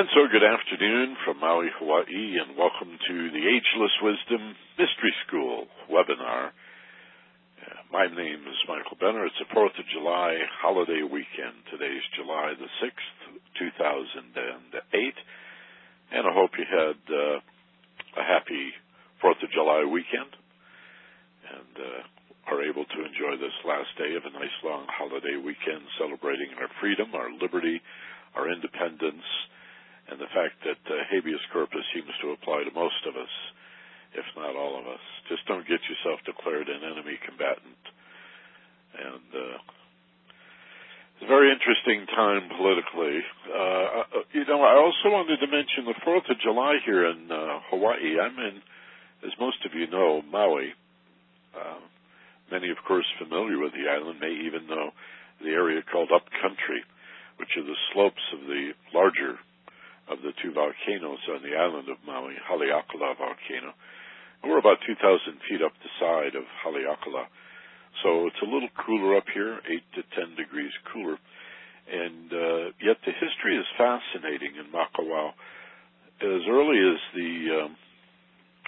And so, good afternoon from Maui, Hawaii, and welcome to the Ageless Wisdom Mystery School webinar. Uh, my name is Michael Benner. It's the 4th of July holiday weekend. Today is July the 6th, 2008. And I hope you had uh, a happy 4th of July weekend and uh, are able to enjoy this last day of a nice long holiday weekend celebrating our freedom, our liberty, our independence, and the fact that uh, habeas corpus seems to apply to most of us, if not all of us. Just don't get yourself declared an enemy combatant. And uh, it's a very interesting time politically. Uh, uh, you know, I also wanted to mention the 4th of July here in uh, Hawaii. I'm in, as most of you know, Maui. Uh, many, of course, familiar with the island may even know the area called Upcountry, which are the slopes of the larger of the two volcanoes on the island of Maui, Haleakala volcano. And we're about 2,000 feet up the side of Haleakala. So it's a little cooler up here, 8 to 10 degrees cooler. And uh, yet the history is fascinating in Makawao. As early as the um,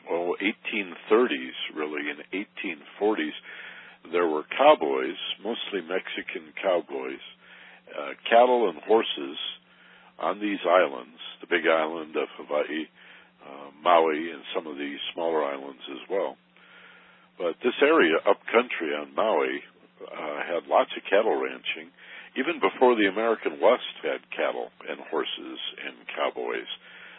well, 1830s, really, in 1840s, there were cowboys, mostly Mexican cowboys, uh, cattle and horses on these islands, the big island of Hawaii, uh, Maui, and some of the smaller islands as well. But this area up country on Maui uh, had lots of cattle ranching, even before the American West had cattle and horses and cowboys.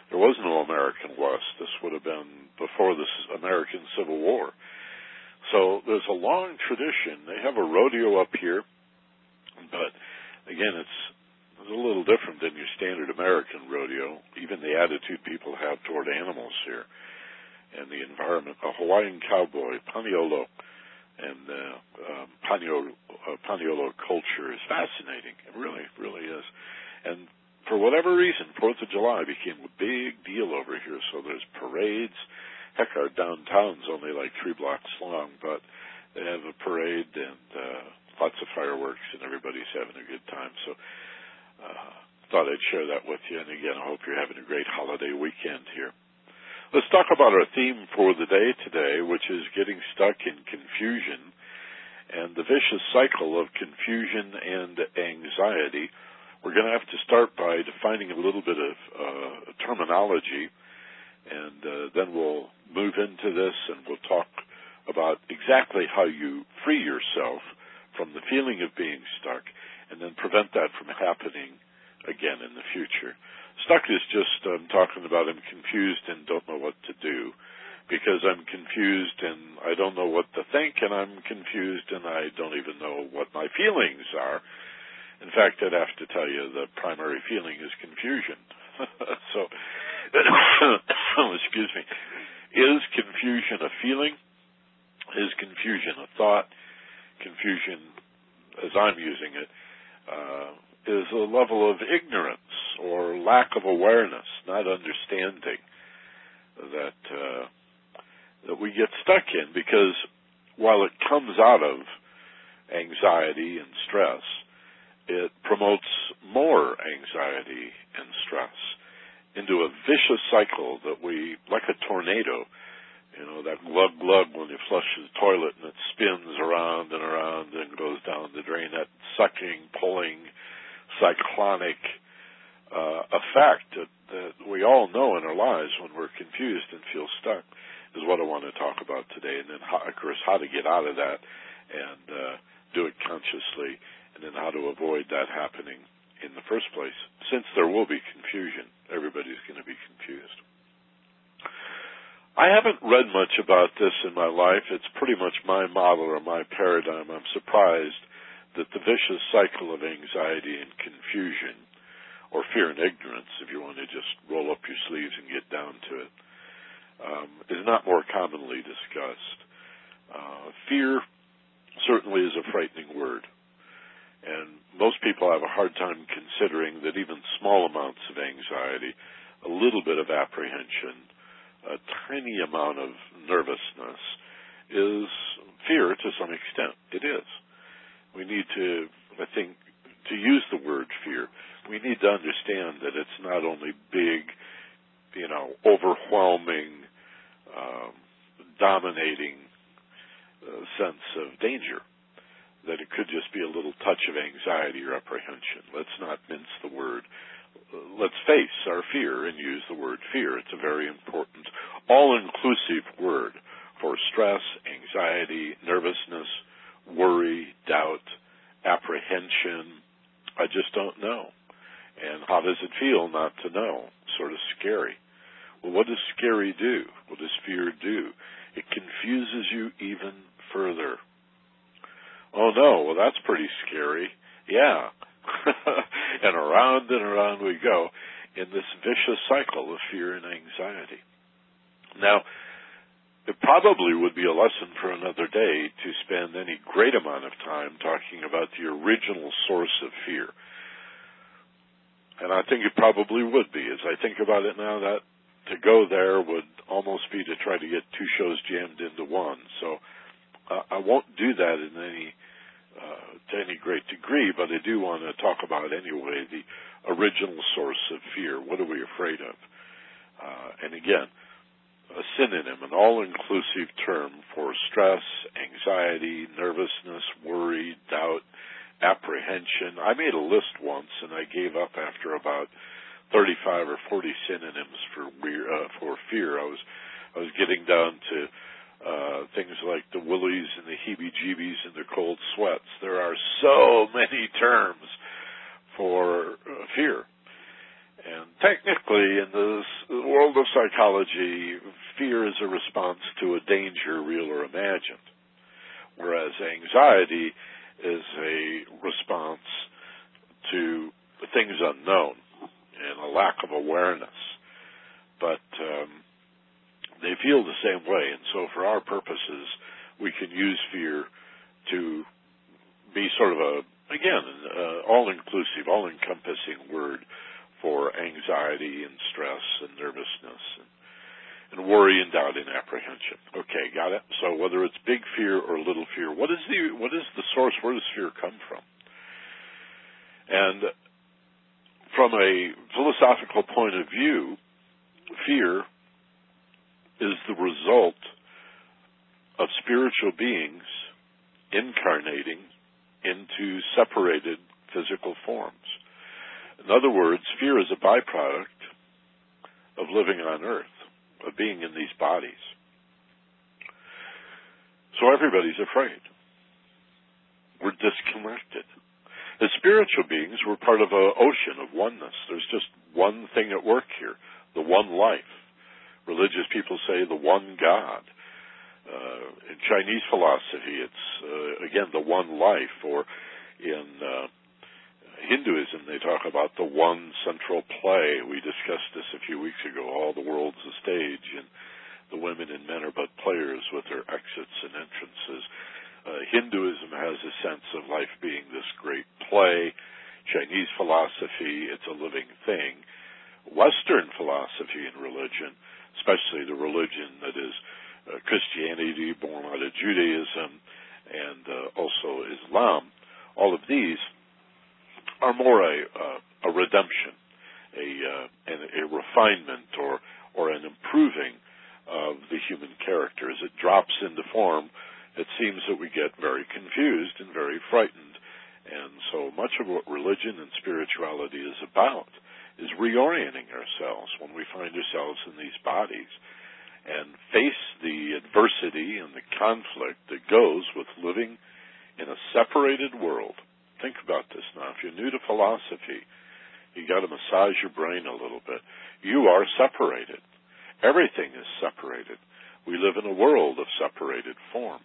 There was no American West. This would have been before the American Civil War. So there's a long tradition. They have a rodeo up here, but again, it's is a little different than your standard American rodeo. Even the attitude people have toward animals here and the environment. A Hawaiian cowboy, Paniolo, and uh, um, Paniolo, uh, Paniolo culture is fascinating. It really, really is. And for whatever reason, Fourth of July became a big deal over here. So there's parades. Heck, our downtown's only like three blocks long, but they have a parade and uh, lots of fireworks, and everybody's having a good time. So uh, thought I'd share that with you. And again, I hope you're having a great holiday weekend here. Let's talk about our theme for the day today, which is getting stuck in confusion and the vicious cycle of confusion and anxiety. We're going to have to start by defining a little bit of uh, terminology, and uh, then we'll move into this and we'll talk about exactly how you free yourself from the feeling of being stuck and then prevent that from happening again in the future. Stuck is just um, talking about I'm confused and don't know what to do because I'm confused and I don't know what to think and I'm confused and I don't even know what my feelings are. In fact, I'd have to tell you the primary feeling is confusion. so, excuse me. Is confusion a feeling? Is confusion a thought? Confusion, as I'm using it, uh, is a level of ignorance or lack of awareness, not understanding that uh, that we get stuck in because while it comes out of anxiety and stress, it promotes more anxiety and stress into a vicious cycle that we, like a tornado, you know, that glug glug when you flush the toilet and it spins around and around and goes down the drain, that sucking, pulling, cyclonic uh, effect that, that we all know in our lives when we're confused and feel stuck is what I want to talk about today. And then, how, of course, how to get out of that and uh, do it consciously, and then how to avoid that happening in the first place. Since there will be confusion, everybody's going to be confused. I haven't read much about this in my life. It's pretty much my model or my paradigm. I'm surprised that the vicious cycle of anxiety and confusion, or fear and ignorance, if you want to just roll up your sleeves and get down to it, um, is not more commonly discussed. Uh, fear certainly is a frightening word. And most people have a hard time considering that even small amounts of anxiety, a little bit of apprehension, a tiny amount of nervousness is fear to some extent. It is. We need to, I think, to use the word fear, we need to understand that it's not only big, you know, overwhelming, um, dominating uh, sense of danger. That it could just be a little touch of anxiety or apprehension. Let's not mince the word. Let's face our fear and use the word fear. It's a very important, all-inclusive word for stress, anxiety, nervousness, worry, doubt, apprehension. I just don't know. And how does it feel not to know? Sort of scary. Well, what does scary do? What does fear do? It confuses you even further. Oh no, well that's pretty scary. Yeah. and around and around we go in this vicious cycle of fear and anxiety. Now, it probably would be a lesson for another day to spend any great amount of time talking about the original source of fear. And I think it probably would be. As I think about it now, that to go there would almost be to try to get two shows jammed into one. So uh, I won't do that in any uh, to any great degree, but I do want to talk about anyway the original source of fear. What are we afraid of? Uh, and again, a synonym, an all-inclusive term for stress, anxiety, nervousness, worry, doubt, apprehension. I made a list once and I gave up after about 35 or 40 synonyms for uh, for fear. I was I was getting down to uh, things like the willies and the heebie-jeebies and the cold sweats. There are so many terms for uh, fear. And technically, in this world of psychology, fear is a response to a danger, real or imagined, whereas anxiety is a response to things unknown and a lack of awareness. But um, they feel the same way, and so for our purposes, we can use fear to be sort of a again all-inclusive, all-encompassing word for anxiety and stress and nervousness and, and worry and doubt and apprehension. Okay, got it. So whether it's big fear or little fear, what is the what is the source? Where does fear come from? And from a philosophical point of view, fear is the result of spiritual beings incarnating into separated physical forms. In other words, fear is a byproduct of living on earth, of being in these bodies. So everybody's afraid. We're disconnected. As spiritual beings, we're part of an ocean of oneness. There's just one thing at work here, the one life. Religious people say the one God. Uh, in Chinese philosophy, it's uh, again the one life, or in uh, Hinduism, they talk about the one central play. We discussed this a few weeks ago. All the world's a stage, and the women and men are but players with their exits and entrances. Uh, Hinduism has a sense of life being this great play. Chinese philosophy, it's a living thing. Western philosophy and religion, especially the religion that is uh, Christianity, born out of Judaism, and uh, also Islam, all of these are more a uh, a redemption, a uh, and a refinement or or an improving of the human character. As it drops into form, it seems that we get very confused and very frightened. And so much of what religion and spirituality is about is reorienting ourselves when we find ourselves in these bodies and face the adversity and the conflict that goes with living in a separated world Think about this now. If you're new to philosophy, you got to massage your brain a little bit. You are separated. Everything is separated. We live in a world of separated form.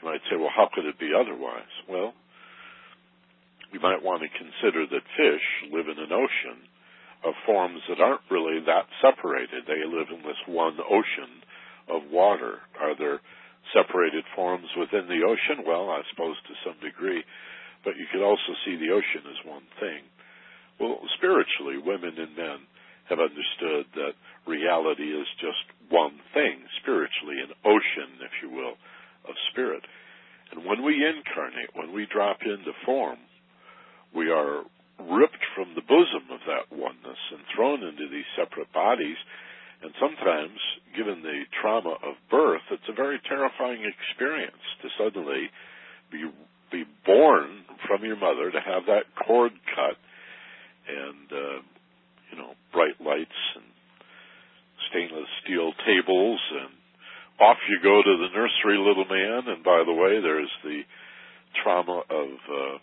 You might say, well, how could it be otherwise? Well, you might want to consider that fish live in an ocean of forms that aren't really that separated. They live in this one ocean of water. Are there separated forms within the ocean? Well, I suppose to some degree but you could also see the ocean as one thing. Well, spiritually, women and men have understood that reality is just one thing, spiritually, an ocean, if you will, of spirit. And when we incarnate, when we drop into form, we are ripped from the bosom of that oneness and thrown into these separate bodies. And sometimes, given the trauma of birth, it's a very terrifying experience to suddenly be be born from your mother, to have that cord cut, and uh, you know bright lights and stainless steel tables, and off you go to the nursery, little man. And by the way, there's the trauma of uh,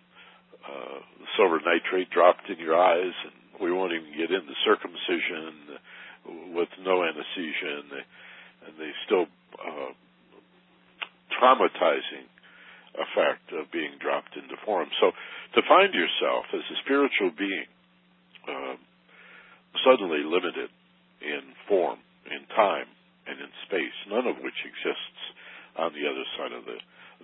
uh, silver nitrate dropped in your eyes, and we won't even get into circumcision with no anesthesia, and they, and they still uh, traumatizing effect of being dropped into form. So to find yourself as a spiritual being uh, suddenly limited in form, in time, and in space, none of which exists on the other side of the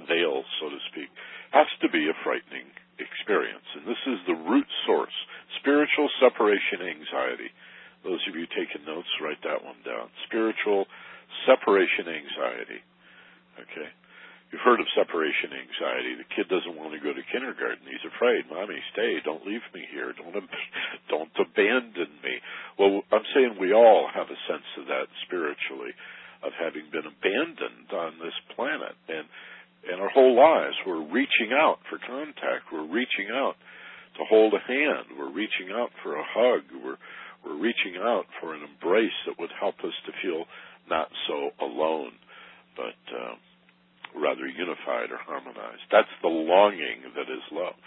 veil, so to speak, has to be a frightening experience. And this is the root source spiritual separation anxiety. Those of you taking notes, write that one down. Spiritual separation anxiety. Okay? You've heard of separation anxiety. The kid doesn't want to go to kindergarten. He's afraid. Mommy, stay. Don't leave me here. Don't don't abandon me. Well, I'm saying we all have a sense of that spiritually, of having been abandoned on this planet, and and our whole lives we're reaching out for contact. We're reaching out to hold a hand. We're reaching out for a hug. We're we're reaching out for an embrace that would help us to feel not so alone, but uh, rather unified or harmonized. That's the longing that is love,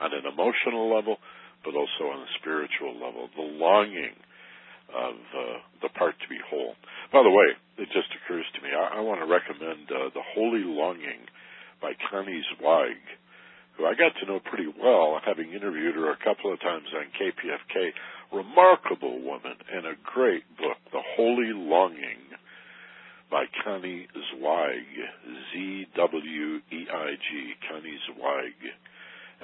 on an emotional level, but also on a spiritual level. The longing of uh, the part to be whole. By the way, it just occurs to me, I, I want to recommend uh, The Holy Longing by Connie Zweig, who I got to know pretty well, having interviewed her a couple of times on KPFK. Remarkable woman and a great book, The Holy Longing by Connie Zweig, Z-W-E-I-G, Connie Zweig.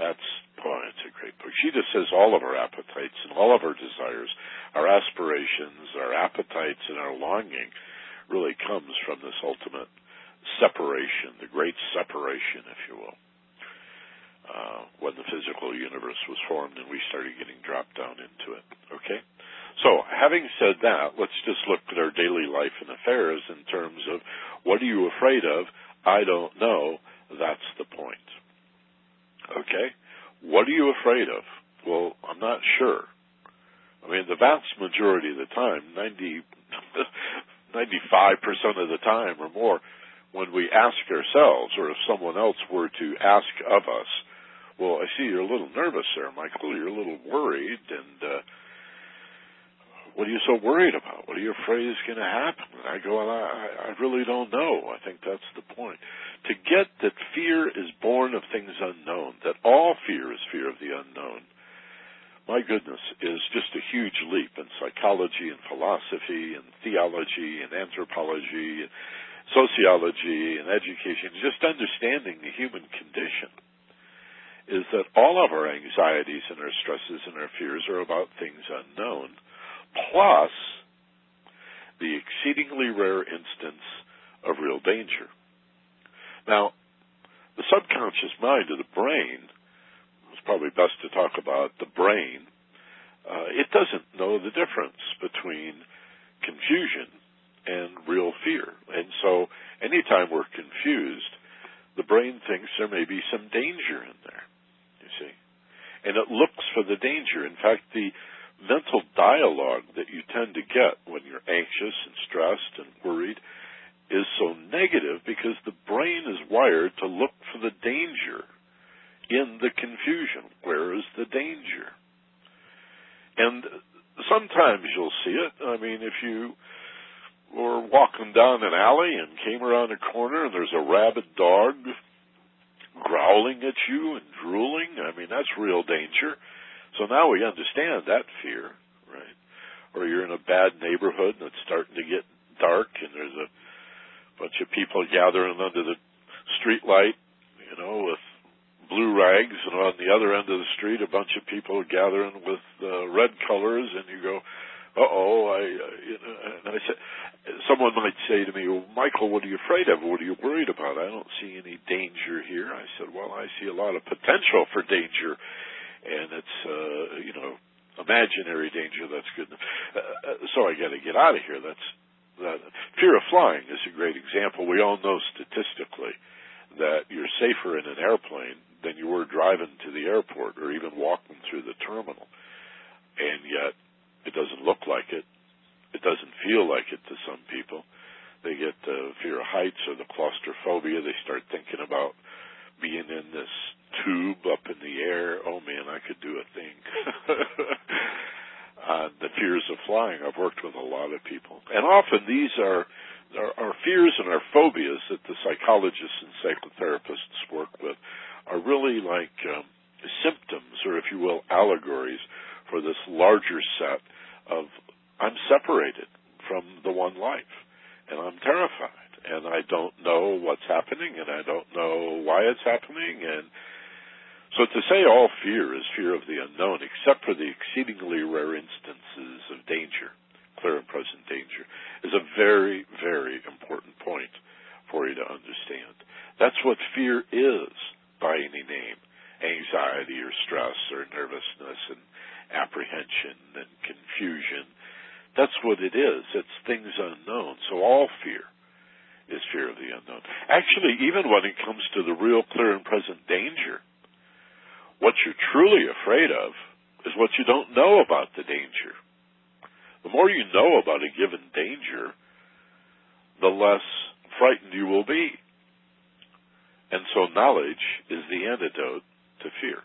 That's, boy, it's a great book. She just says all of our appetites and all of our desires, our aspirations, our appetites, and our longing really comes from this ultimate separation, the great separation, if you will. Uh, when the physical universe was formed and we started getting dropped down into it. Okay? So, having said that, let's just look at our daily life and affairs in terms of what are you afraid of? I don't know. That's the point. Okay? What are you afraid of? Well, I'm not sure. I mean, the vast majority of the time, 90, 95% of the time or more, when we ask ourselves, or if someone else were to ask of us, well, I see you're a little nervous there, Michael. You're a little worried, and uh, what are you so worried about? What are you afraid is going to happen? And I go, well, I, I really don't know. I think that's the point to get that fear is born of things unknown, that all fear is fear of the unknown, my goodness, is just a huge leap in psychology and philosophy and theology and anthropology and sociology and education, just understanding the human condition is that all of our anxieties and our stresses and our fears are about things unknown, plus the exceedingly rare instance of real danger. Now, the subconscious mind of the brain, it's probably best to talk about the brain, uh, it doesn't know the difference between confusion and real fear. And so anytime we're confused, the brain thinks there may be some danger in there, you see. And it looks for the danger. In fact, the mental dialogue that you tend to get when you're anxious and stressed and worried is so negative because the brain is wired to look for the danger in the confusion. Where is the danger? And sometimes you'll see it. I mean, if you were walking down an alley and came around a corner and there's a rabid dog growling at you and drooling, I mean, that's real danger. So now we understand that fear, right? Or you're in a bad neighborhood and it's starting to get dark and there's a bunch of people gathering under the street light, you know, with blue rags, and on the other end of the street, a bunch of people gathering with uh, red colors, and you go, "Uh oh!" I, you know, and I said, someone might say to me, "Well, Michael, what are you afraid of? What are you worried about?" I don't see any danger here. I said, "Well, I see a lot of potential for danger and it's uh, you know imaginary danger. That's good. Uh, uh so I got to get out of here. That's that. Fear of flying is a great example. We all know statistically that you're safer in an airplane than you were driving to the airport or even walking through the terminal, and yet it doesn't look like it. It doesn't feel like it to some people. They get uh, fear of heights or the claustrophobia. They start thinking about being in this tube up in the air. Oh man, I could do a thing. uh, the fears of flying. I've worked with a lot of people, and often these are our, our fears and our phobias that the psychologists and psychotherapists work with are really like um, symptoms, or if you will, allegories for this larger set of I'm separated from the one life, and I'm terrified, and I don't know what's happening, and I don't know why it's happening, and so to say all fear is fear of the unknown, except for the exceedingly rare instances of danger, clear and present danger, is a very, very important point for you to understand. That's what fear is by any name. Anxiety or stress or nervousness and apprehension and confusion that's what it is. It's things unknown. So all fear is fear of the unknown. Actually, even when it comes to the real, clear, and present danger, what you're truly afraid of is what you don't know about the danger. The more you know about a given danger, the less frightened you will be. And so knowledge is the antidote to fear.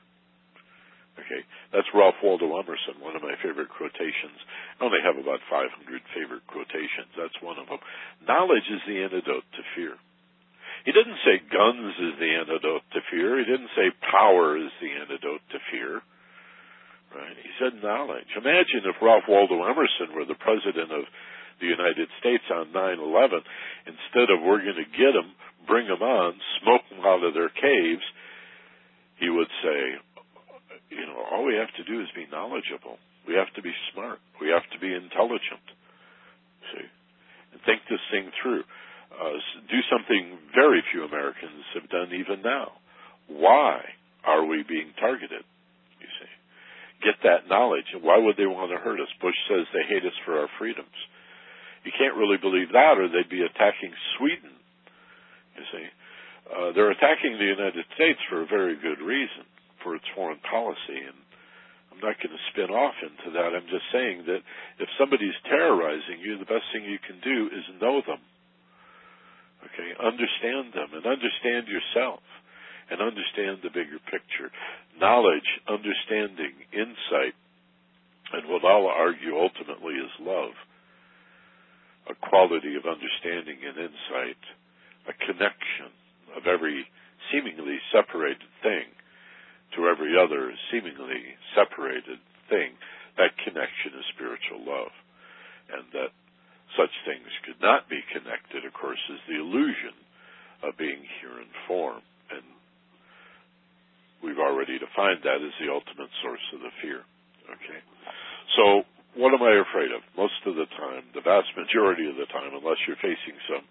Okay, that's Ralph Waldo Emerson, one of my favorite quotations. I only have about 500 favorite quotations. That's one of them. Knowledge is the antidote to fear. He didn't say guns is the antidote to fear. He didn't say power is the antidote to fear. Right? He said knowledge. Imagine if Ralph Waldo Emerson were the president of the United States on 9/11. Instead of we're going to get them, bring them on, smoke them out of their caves, he would say, you know, all we have to do is be knowledgeable. We have to be smart. We have to be intelligent. See, and think this thing through. Uh, do something very few Americans have done even now. Why are we being targeted? You see, get that knowledge. Why would they want to hurt us? Bush says they hate us for our freedoms. You can't really believe that, or they'd be attacking Sweden. You see, uh, they're attacking the United States for a very good reason for its foreign policy. And I'm not going to spin off into that. I'm just saying that if somebody's terrorizing you, the best thing you can do is know them. Okay, understand them and understand yourself and understand the bigger picture. Knowledge, understanding, insight, and what I'll argue ultimately is love. A quality of understanding and insight, a connection of every seemingly separated thing to every other seemingly separated thing, that connection is spiritual love. And that such things could not be connected, of course, is the illusion of being here in form. And we've already defined that as the ultimate source of the fear. Okay? So, what am I afraid of? Most of the time, the vast majority of the time, unless you're facing some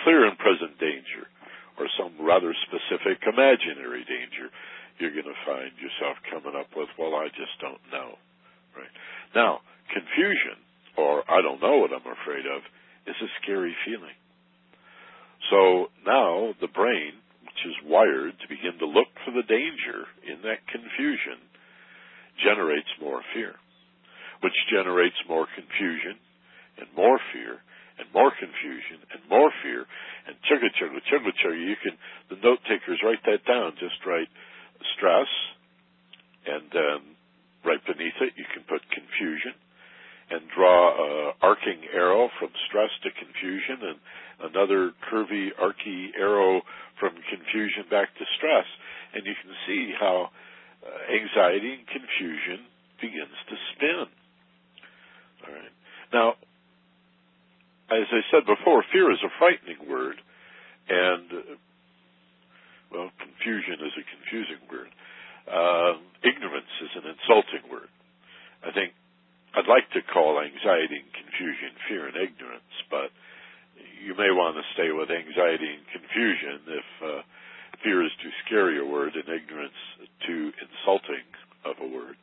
clear and present danger or some rather specific imaginary danger, you're going to find yourself coming up with, well, I just don't know. Right? Now, confusion, or I don't know what I'm afraid of, is a scary feeling. So now the brain, which is wired to begin to look for the danger in that confusion, generates more fear, which generates more confusion and more fear and more confusion and more fear and chugga chugga chugga chugga. You can the note takers write that down. Just write stress, and then right beneath it you can put confusion, and draw a arcing arrow from stress to confusion, and another curvy archy arrow from confusion back to stress, and you can see how uh, anxiety and confusion begins to spin. All right. Now, as I said before, fear is a frightening word, and well, confusion is a confusing word. Uh, ignorance is an insulting word. I think I'd like to call anxiety and confusion fear and ignorance, but you may want to stay with anxiety and confusion if uh, fear is too scary a word and ignorance too insulting of a word.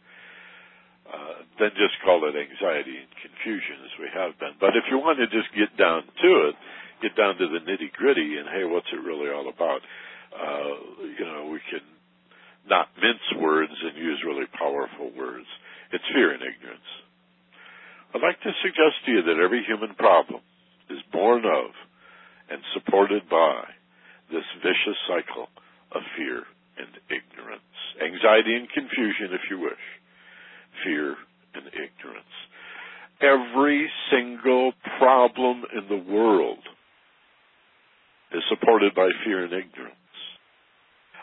Then just call it anxiety and confusion as we have been. But if you want to just get down to it, get down to the nitty gritty and hey, what's it really all about? Uh, you know, we can not mince words and use really powerful words. It's fear and ignorance. I'd like to suggest to you that every human problem is born of and supported by this vicious cycle of fear and ignorance. Anxiety and confusion, if you wish. Fear and ignorance. Every single problem in the world is supported by fear and ignorance.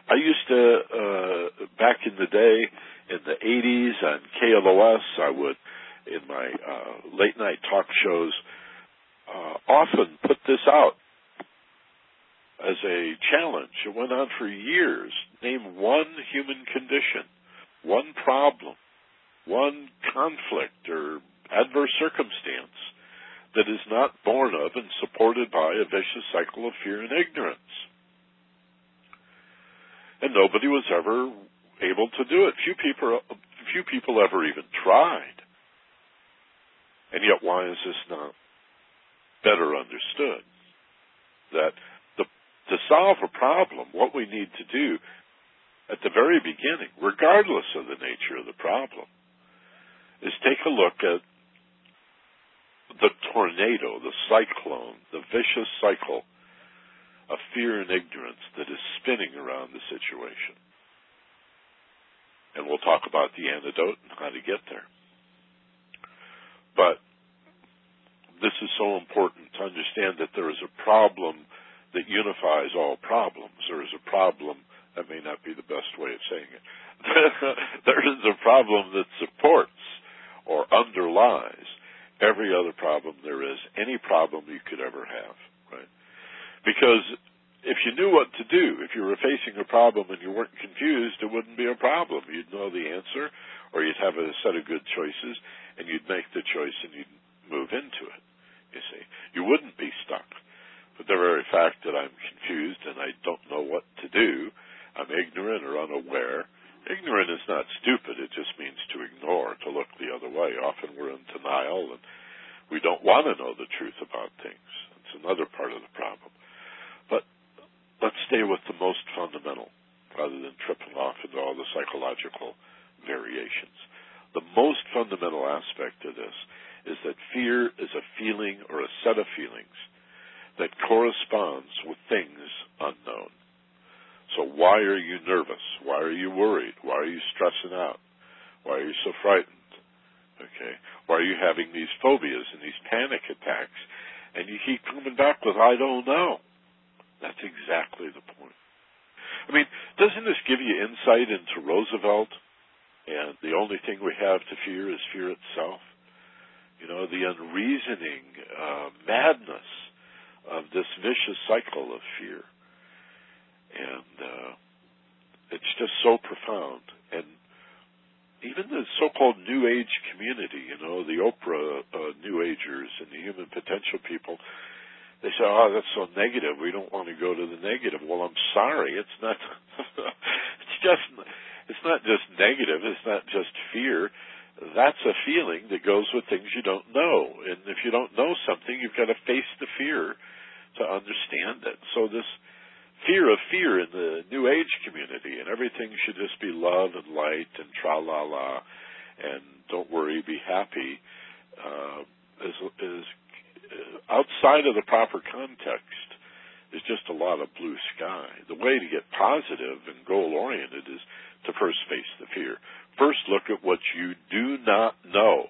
I used to, uh, back in the day, in the 80s on KLOS, I would, in my uh, late night talk shows, uh, often put this out as a challenge. It went on for years. Name one human condition, one problem, one conflict or adverse circumstance that is not born of and supported by a vicious cycle of fear and ignorance. And nobody was ever able to do it. Few people, few people ever even tried. And yet, why is this not better understood? That the, to solve a problem, what we need to do at the very beginning, regardless of the nature of the problem, is take a look at the tornado, the cyclone, the vicious cycle of fear and ignorance that is spinning around the situation. And we'll talk about the antidote and how to get there. But this is so important to understand that there is a problem that unifies all problems. There is a problem, that may not be the best way of saying it. there is a problem that supports or underlies every other problem there is, any problem you could ever have? Because if you knew what to do, if you were facing a problem and you weren't confused, it wouldn't be a problem. You'd know the answer, or you'd have a set of good choices, and you'd make the choice and you'd move into it. You see, you wouldn't be stuck. But the very fact that I'm confused and I don't know what to do, I'm ignorant or unaware, Ignorant is not stupid. It just means to ignore, to look the other way. Often we're in denial and we don't want to know the truth about things. It's another part of the problem. But let's stay with the most fundamental rather than tripping off into all the psychological variations. The most fundamental aspect of this is that fear is a feeling or a set of feelings that corresponds with things unknown. So why are you nervous? Why are you worried? Why are you stressing out? Why are you so frightened? Okay. Why are you having these phobias and these panic attacks? And you keep coming back with, I don't know. That's exactly the point. I mean, doesn't this give you insight into Roosevelt? And the only thing we have to fear is fear itself. You know, the unreasoning uh, madness of this vicious cycle of fear. And uh, it's just so profound. And even the so-called New Age community, you know, the Oprah uh, New Agers and the Human Potential people, they say, "Oh, that's so negative. We don't want to go to the negative." Well, I'm sorry, it's not. it's just. It's not just negative. It's not just fear. That's a feeling that goes with things you don't know. And if you don't know something, you've got to face the fear to understand it. So this fear of fear in the New Age community, and everything should just be love and light and tra la la, and don't worry, be happy, uh, is, is outside of the proper context is just a lot of blue sky. The way to get positive and goal oriented is to first face the fear. First look at what you do not know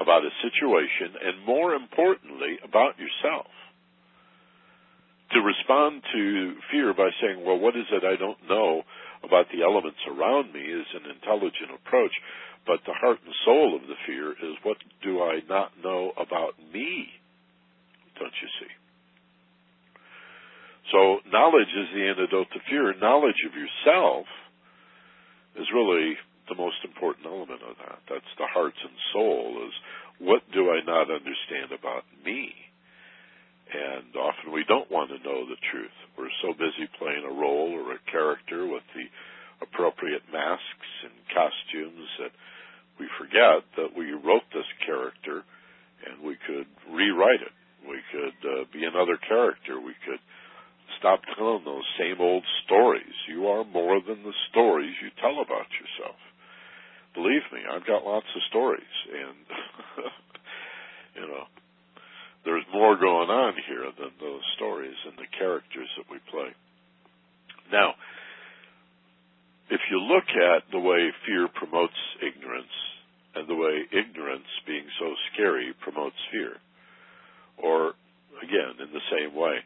about a situation, and more importantly, about yourself to respond to fear by saying, well, what is it I don't know about the elements around me is an intelligent approach. But the heart and soul of the fear is what do I not know about me? Don't you see? So knowledge is the antidote to fear. Knowledge of yourself is really the most important element of that. That's the heart and soul is what do I not understand about me? And often we don't want to know the truth. We're so busy playing a role or a character with the appropriate masks and costumes that we forget that we wrote this character and we could rewrite it. We could uh, be another character. We could stop telling those same old stories. You are more than the stories you tell about yourself. Believe me, I've got lots of stories, and you know, there's more going on here than those stories and the characters that we play. Now, if you look at the way fear promotes ignorance and the way ignorance being so scary promotes fear, or again, in the same way,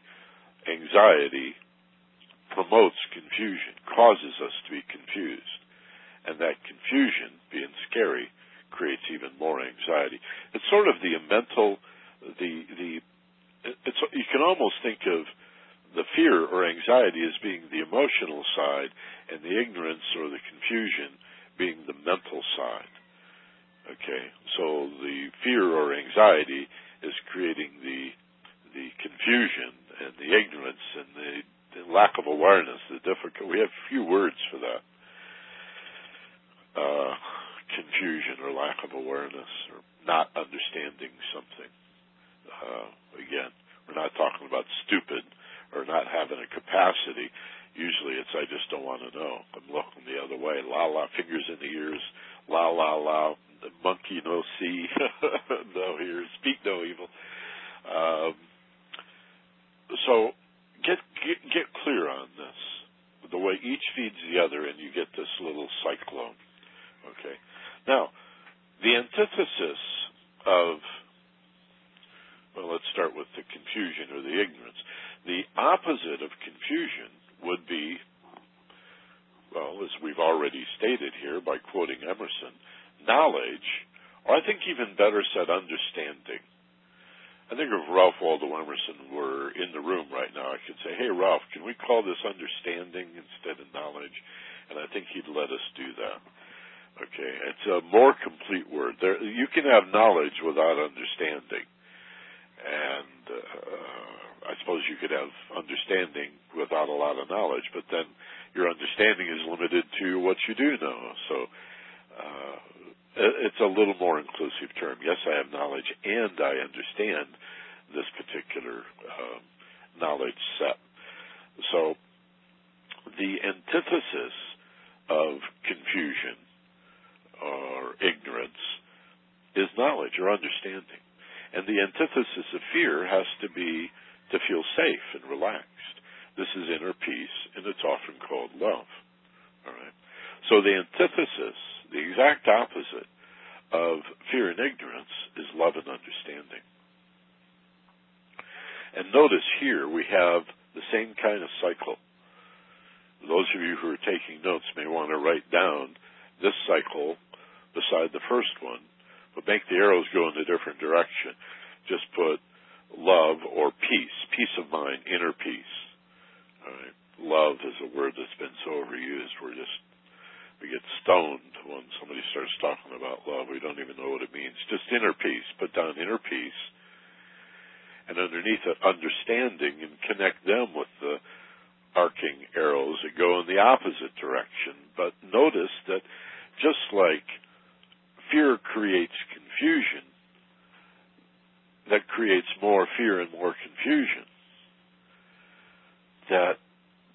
anxiety promotes confusion, causes us to be confused. And that confusion, being scary, creates even more anxiety. It's sort of the mental, the, the, it's, you can almost think of the fear or anxiety as being the emotional side and the ignorance or the confusion being the mental side. Okay, so the fear or anxiety is creating the the confusion and the ignorance and the, the lack of awareness, the difficult. We have few words for that. Uh, confusion or lack of awareness or not understanding something. Uh, again, we're not talking about stupid or not having a capacity. Usually it's I just don't want to know. I'm looking the other way. La la, fingers in the ears. La la la, the monkey no see, no hear, speak no evil. Um, so get, get get clear on this. The way each feeds the other, and you get this little cyclone. Okay. Now, the antithesis of well, let's start with the confusion or the ignorance. The opposite of confusion would be, well, as we've already stated here by quoting Emerson, knowledge, or I think even better said, understanding. I think if Ralph Waldo Emerson were in the room right now, I could say, hey, Ralph, can we call this understanding instead of knowledge? And I think he'd let us do that. Okay, it's a more complete word. There, you can have knowledge without understanding, and uh, I suppose you could have understanding without a lot of knowledge. But then your understanding is limited to what you do know. So uh, it's a little more inclusive term. Yes, I have knowledge and I understand this particular um, knowledge set. So the antithesis of confusion or ignorance is knowledge or understanding. And the antithesis of fear has to be to feel safe and relaxed. This is inner peace, and it's often called love. All right. So the antithesis the exact opposite of fear and ignorance is love and understanding. And notice here we have the same kind of cycle. Those of you who are taking notes may want to write down this cycle beside the first one, but make the arrows go in a different direction. Just put love or peace, peace of mind, inner peace. Love is a word that's been so overused. We're just we get stoned when somebody starts talking about love. We don't even know what it means. Just inner peace. Put down inner peace. And underneath it, understanding and connect them with the arcing arrows that go in the opposite direction. But notice that just like fear creates confusion, that creates more fear and more confusion, that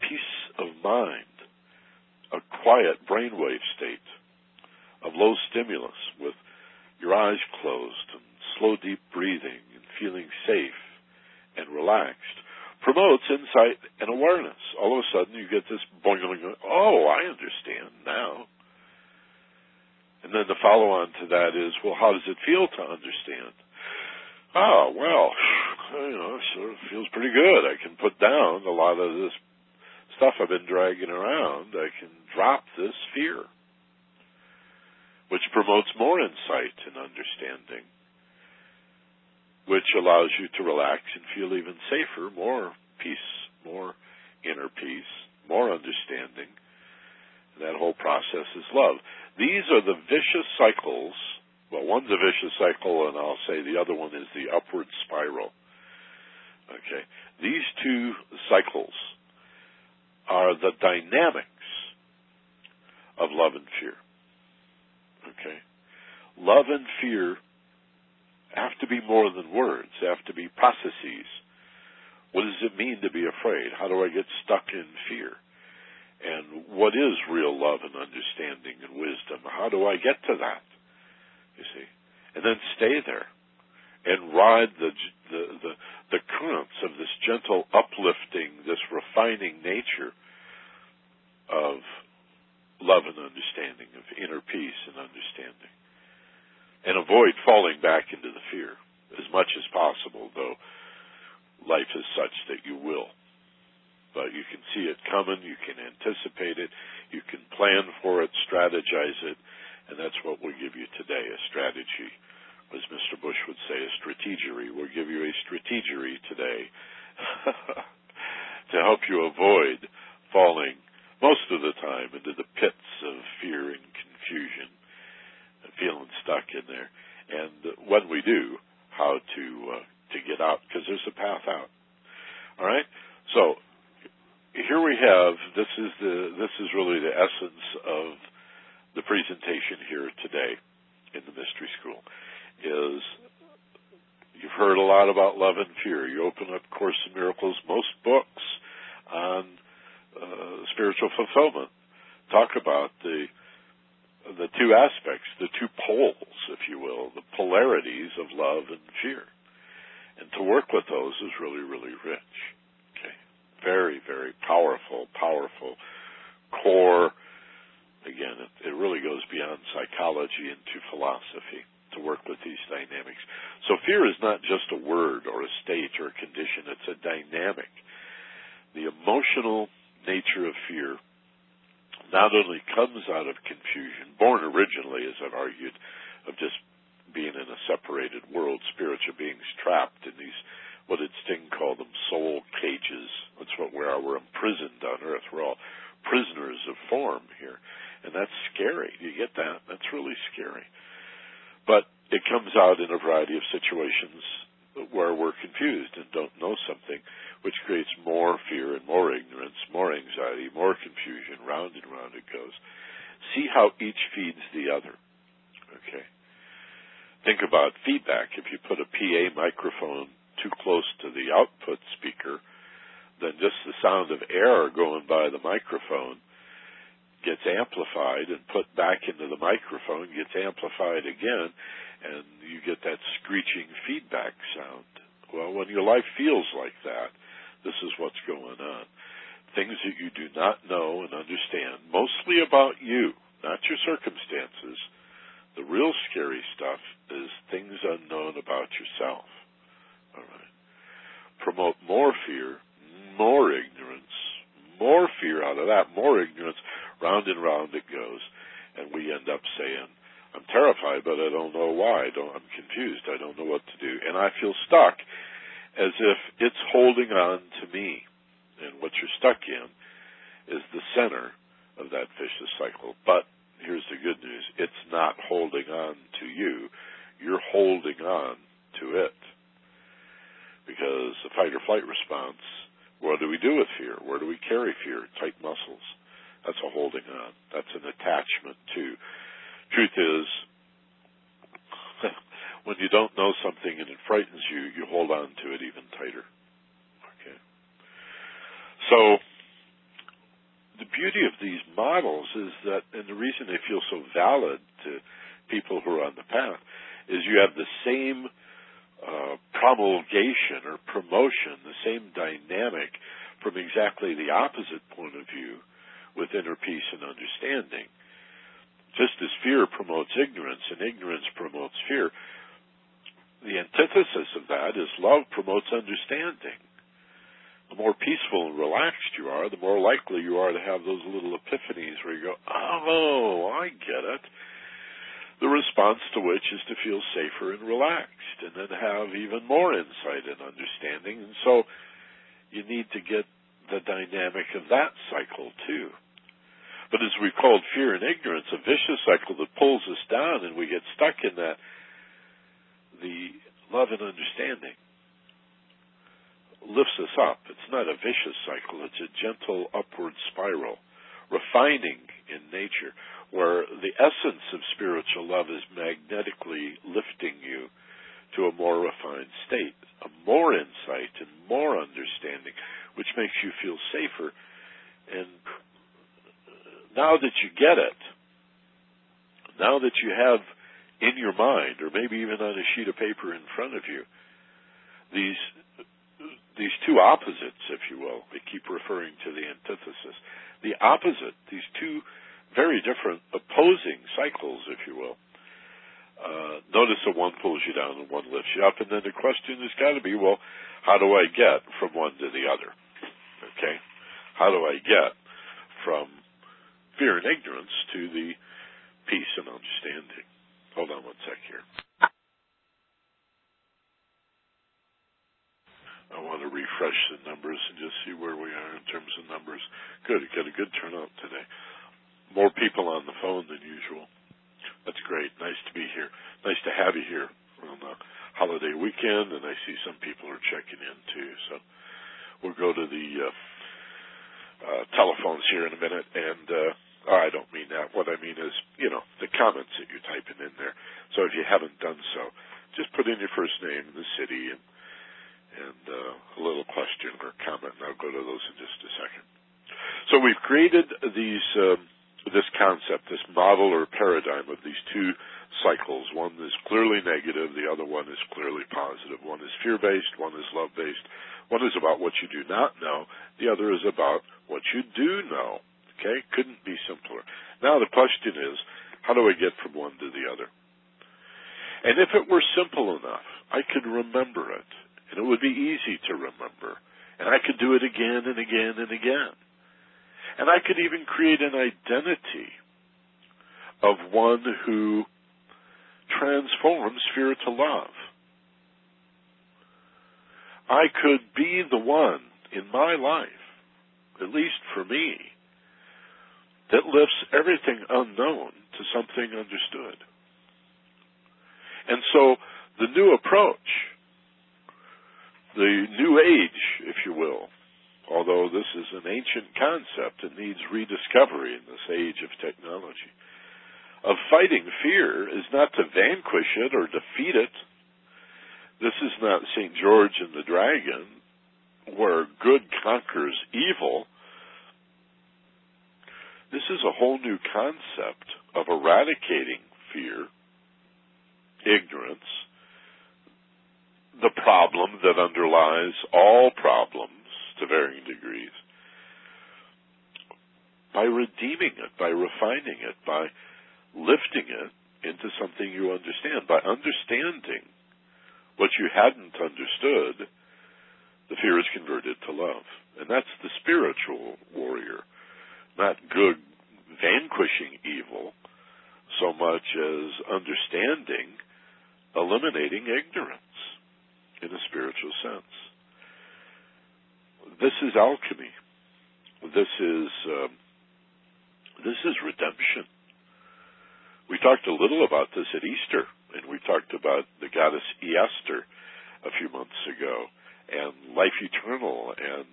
peace of mind a quiet brainwave state of low stimulus with your eyes closed and slow deep breathing and feeling safe and relaxed promotes insight and awareness. All of a sudden you get this boingling, oh, I understand now. And then the follow on to that is, well, how does it feel to understand? Oh, well, you know, it sort of feels pretty good. I can put down a lot of this stuff I've been dragging around, I can drop this fear, which promotes more insight and understanding, which allows you to relax and feel even safer, more peace, more inner peace, more understanding. That whole process is love. These are the vicious cycles. Well, one's a vicious cycle, and I'll say the other one is the upward spiral. Okay. These two cycles are the dynamics of love and fear. Okay? love and fear have to be more than words. Have to be processes. What does it mean to be afraid? How do I get stuck in fear? And what is real love and understanding and wisdom? How do I get to that? You see, and then stay there and ride the the the, the currents of this gentle uplifting, this refining nature of love and understanding, of inner peace and understanding, and avoid falling back into the fear as much as possible. Though life is such that you will but you can see it coming, you can anticipate it, you can plan for it, strategize it, and that's what we'll give you today, a strategy. As Mr. Bush would say, a strategery. We'll give you a strategery today to help you avoid falling most of the time into the pits of fear and confusion feeling stuck in there. And when we do, how to uh, to get out because there's a path out. All right. So here we have this is the this is really the essence of the presentation here today in the mystery school is you've heard a lot about love and fear. You open up course in miracles most books on uh, spiritual fulfillment talk about the the two aspects the two poles if you will the polarities of love and fear. And to work with those is really really rich very, very powerful, powerful core. Again, it, it really goes beyond psychology into philosophy to work with these dynamics. So fear is not just a word or a state or a condition, it's a dynamic. The emotional nature of fear not only comes out of confusion, born originally, as I've argued, of just being in a separated world, spiritual beings trapped in these what did Sting call them? Soul cages. That's what we are. We're imprisoned on earth. We're all prisoners of form here. And that's scary. Do you get that? That's really scary. But it comes out in a variety of situations where we're confused and don't know something, which creates more fear and more ignorance, more anxiety, more confusion. Round and round it goes. See how each feeds the other. Okay. Think about feedback. If you put a PA microphone too close to the output speaker, then just the sound of air going by the microphone gets amplified and put back into the microphone, gets amplified again, and you get that screeching feedback sound. Well, when your life feels like that, this is what's going on. Things that you do not know and understand, mostly about you, not your circumstances. The real scary stuff is things unknown about yourself. All right. Promote more fear, more ignorance, more fear out of that, more ignorance. Round and round it goes, and we end up saying, "I'm terrified, but I don't know why. I don't, I'm confused. I don't know what to do, and I feel stuck, as if it's holding on to me." And what you're stuck in is the center of that vicious cycle. But here's the good news: it's not holding on to you. You're holding on to it because the fight or flight response, what do we do with fear? Where do we carry fear? Tight muscles. That's a holding on. That's an attachment to. Truth is, when you don't know something and it frightens you, you hold on to it even tighter. Okay. So, the beauty of these models is that, and the reason they feel so valid to people who are on the path, is you have the same uh, promulgation or promotion, the same dynamic from exactly the opposite point of view with inner peace and understanding. Just as fear promotes ignorance and ignorance promotes fear, the antithesis of that is love promotes understanding. The more peaceful and relaxed you are, the more likely you are to have those little epiphanies where you go, oh, I get it the response to which is to feel safer and relaxed and then have even more insight and understanding. And so you need to get the dynamic of that cycle too. But as we've called fear and ignorance, a vicious cycle that pulls us down and we get stuck in that, the love and understanding lifts us up. It's not a vicious cycle, it's a gentle upward spiral, refining in nature where the essence of spiritual love is magnetically lifting you to a more refined state, a more insight and more understanding, which makes you feel safer. And now that you get it, now that you have in your mind, or maybe even on a sheet of paper in front of you, these these two opposites, if you will, we keep referring to the antithesis, the opposite, these two very different opposing cycles, if you will. Uh, notice that one pulls you down and one lifts you up, and then the question has got to be, well, how do I get from one to the other? Okay, how do I get from fear and ignorance to the peace and understanding? Hold on one sec here. I want to refresh the numbers and just see where we are in terms of numbers. Good, got a good turnout today. More people on the phone than usual. That's great. Nice to be here. Nice to have you here on the holiday weekend, and I see some people are checking in too. So we'll go to the uh, uh, telephones here in a minute, and uh, oh, I don't mean that. What I mean is, you know, the comments that you're typing in there. So if you haven't done so, just put in your first name and the city and and uh, a little question or comment, and I'll go to those in just a second. So we've created these. Um, this concept, this model or paradigm of these two cycles. One is clearly negative, the other one is clearly positive. One is fear based, one is love based. One is about what you do not know, the other is about what you do know. Okay? Couldn't be simpler. Now the question is, how do I get from one to the other? And if it were simple enough, I could remember it and it would be easy to remember. And I could do it again and again and again. And I could even create an identity of one who transforms fear to love. I could be the one in my life, at least for me, that lifts everything unknown to something understood. And so the new approach the New Age, if you will, although this is an ancient concept and needs rediscovery in this age of technology, of fighting fear is not to vanquish it or defeat it. This is not St. George and the Dragon, where good conquers evil. This is a whole new concept of eradicating fear, ignorance, the problem that underlies all problems to varying degrees by redeeming it, by refining it, by lifting it into something you understand, by understanding what you hadn't understood, the fear is converted to love. And that's the spiritual warrior, not good vanquishing evil so much as understanding, eliminating ignorance in a spiritual sense. This is alchemy. This is um, this is redemption. We talked a little about this at Easter, and we talked about the goddess Easter a few months ago, and life eternal, and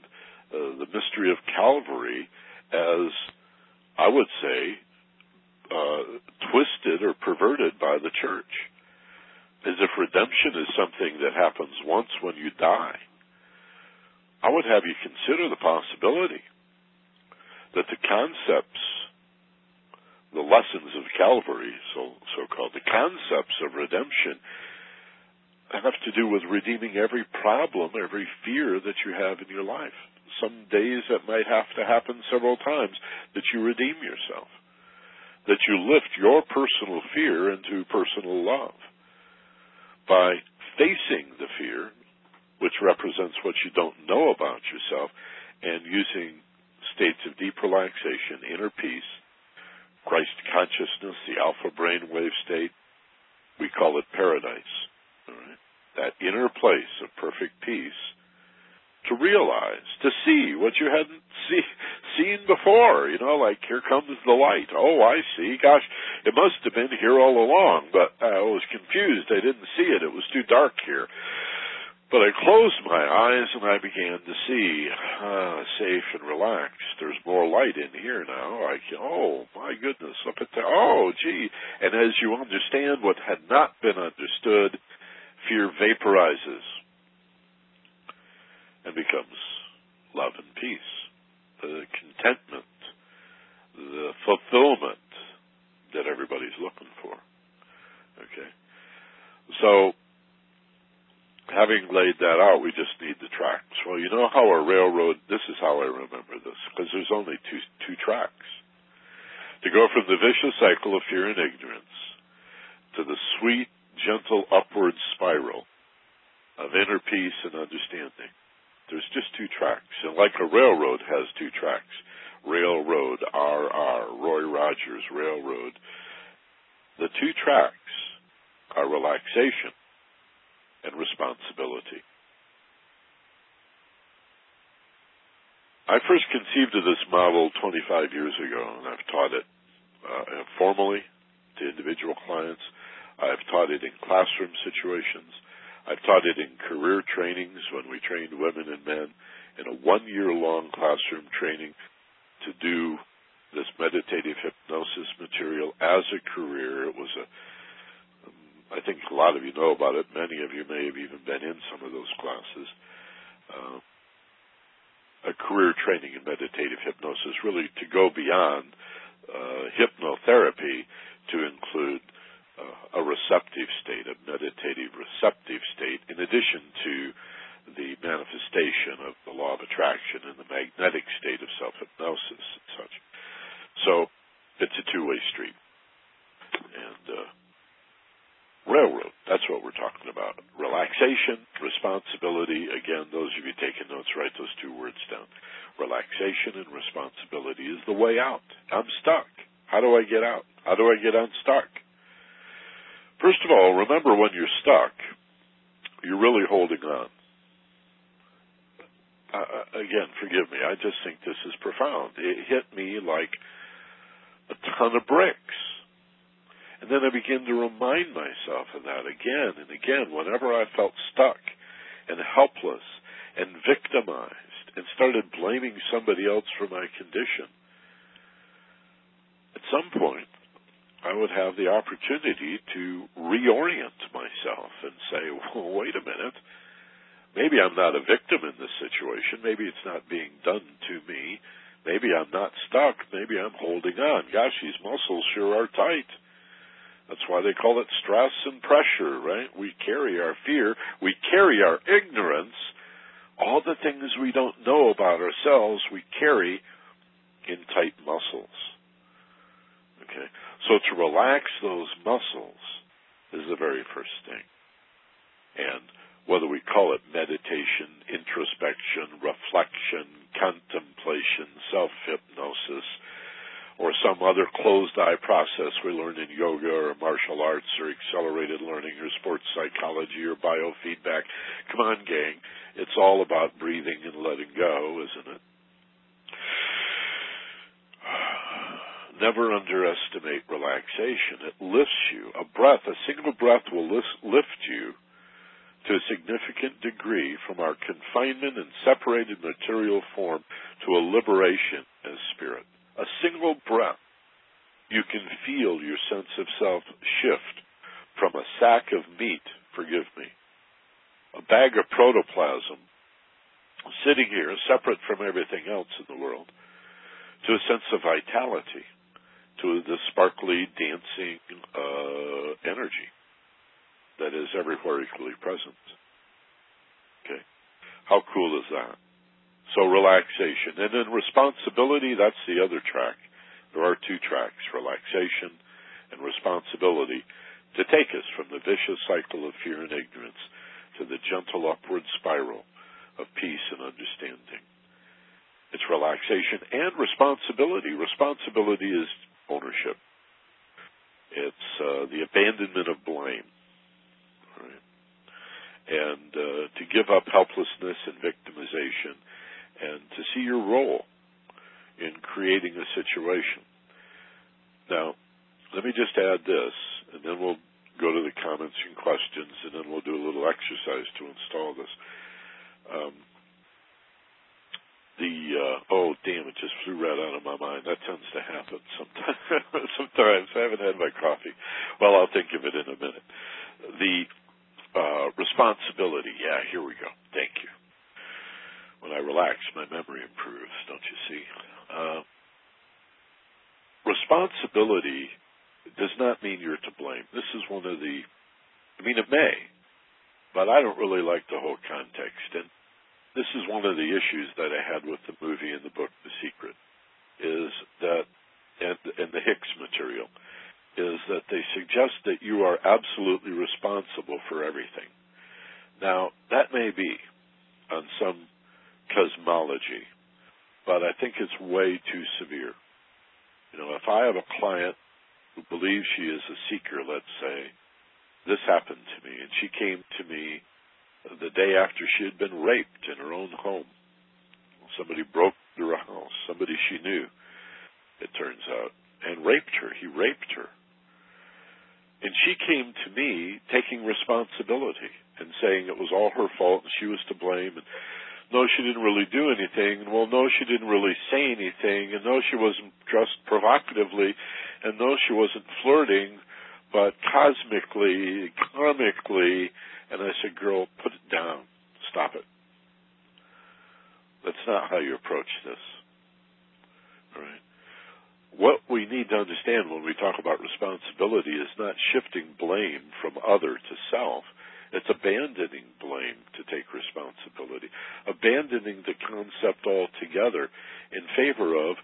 uh, the mystery of Calvary as I would say uh, twisted or perverted by the church as if redemption is something that happens once when you die. I would have you consider the possibility that the concepts, the lessons of Calvary, so so called, the concepts of redemption have to do with redeeming every problem, every fear that you have in your life. Some days that might have to happen several times that you redeem yourself. That you lift your personal fear into personal love by facing the fear, which represents what you don't know about yourself, and using states of deep relaxation, inner peace, Christ consciousness, the alpha brainwave state, we call it paradise. That inner place of perfect peace to realize, to see what you hadn't see, seen before. You know, like here comes the light. Oh, I see. Gosh, it must have been here all along, but I was confused. I didn't see it. It was too dark here. But I closed my eyes and I began to see, ah, safe and relaxed. There's more light in here now. I can, oh my goodness, look at that. Oh, gee. And as you understand what had not been understood, fear vaporizes and becomes love and peace, the contentment, the fulfillment that everybody's looking for. Okay. So, having laid that out, we just need the tracks. Well, you know how a railroad, this is how I remember this, because there's only two, two tracks. To go from the vicious cycle of fear and ignorance to the sweet, gentle upward spiral of inner peace and understanding. There's just two tracks. And like a railroad has two tracks. Railroad, RR, Roy Rogers Railroad. The two tracks are relaxation and responsibility. I first conceived of this model 25 years ago, and I've taught it uh, formally to individual clients. I've taught it in classroom situations. I've taught it in career trainings when we trained women and men in a one year long classroom training to do this meditative hypnosis material as a career. It was a, I think a lot of you know about it. Many of you may have even been in some of those classes. Uh, a career training in meditative hypnosis, really to go beyond uh, hypnotherapy to include uh, a receptive state, a meditative receptive state, in addition to the manifestation of the law of attraction and the magnetic state of self-hypnosis and such. So it's a two-way street. And uh, railroad, that's what we're talking about. Relaxation, responsibility. Again, those of you taking notes, write those two words down. Relaxation and responsibility is the way out. I'm stuck. How do I get out? How do I get unstuck? First of all, remember when you're stuck, you're really holding on. Uh, uh, again, forgive me. I just think this is profound. It hit me like a ton of bricks. And then I began to remind myself of that again and again whenever I felt stuck and helpless and victimized and started blaming somebody else for my condition. At some point, I would have the opportunity to reorient myself and say, well, wait a minute. Maybe I'm not a victim in this situation. Maybe it's not being done to me. Maybe I'm not stuck. Maybe I'm holding on. Gosh, these muscles sure are tight. That's why they call it stress and pressure, right? We carry our fear. We carry our ignorance. All the things we don't know about ourselves, we carry in tight muscles. Okay? So to relax those muscles is the very first thing. And whether we call it meditation, introspection, reflection, contemplation, self-hypnosis, or some other closed eye process we learn in yoga or martial arts or accelerated learning or sports psychology or biofeedback. Come on, gang. It's all about breathing and letting go, isn't it? Never underestimate relaxation. It lifts you. A breath, a single breath will lift you to a significant degree from our confinement and separated material form to a liberation as spirit. A single breath, you can feel your sense of self shift from a sack of meat, forgive me, a bag of protoplasm sitting here separate from everything else in the world, to a sense of vitality to the sparkly, dancing uh, energy that is everywhere equally present. Okay. How cool is that? So relaxation. And then responsibility, that's the other track. There are two tracks, relaxation and responsibility, to take us from the vicious cycle of fear and ignorance to the gentle upward spiral of peace and understanding. It's relaxation and responsibility. Responsibility is ownership. It's uh, the abandonment of blame, right? and uh, to give up helplessness and victimization, and to see your role in creating a situation. Now, let me just add this, and then we'll go to the comments and questions, and then we'll do a little exercise to install this. Um, the uh, oh damn it just flew right out of my mind. That tends to happen sometimes. Sometimes. I haven't had my coffee. Well i'll think of it in a minute. The uh, responsibility. Yeah here we go. Thank you when i relax my memory improves don't you see? Uh, responsibility does not mean you're to blame. This is one of the i mean it may but i don't really like the whole context. And this is one of the issues that I had with the movie and the book The Secret is that and and the Hicks material is that they suggest that you are absolutely responsible for everything. Now, that may be on some cosmology, but I think it's way too severe. You know, if I have a client who believes she is a seeker, let's say, this happened to me, and she came to me the day after she had been raped in her own home. Somebody broke through her house, somebody she knew, it turns out, and raped her. He raped her. And she came to me taking responsibility and saying it was all her fault and she was to blame and no, she didn't really do anything. Well, no, she didn't really say anything. And no, she wasn't dressed provocatively. And no, she wasn't flirting. But cosmically, karmically, and I said, girl, put it down. Stop it. That's not how you approach this. All right. What we need to understand when we talk about responsibility is not shifting blame from other to self. It's abandoning blame to take responsibility. Abandoning the concept altogether in favor of,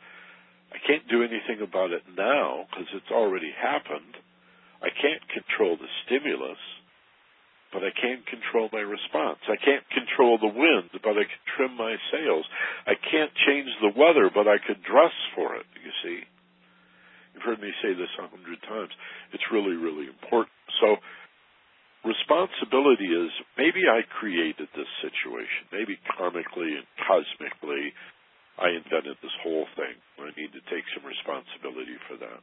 I can't do anything about it now because it's already happened. I can't control the stimulus but I can't control my response. I can't control the wind, but I can trim my sails. I can't change the weather, but I could dress for it, you see. You've heard me say this a hundred times. It's really, really important. So, responsibility is maybe I created this situation. Maybe karmically and cosmically, I invented this whole thing. I need to take some responsibility for that.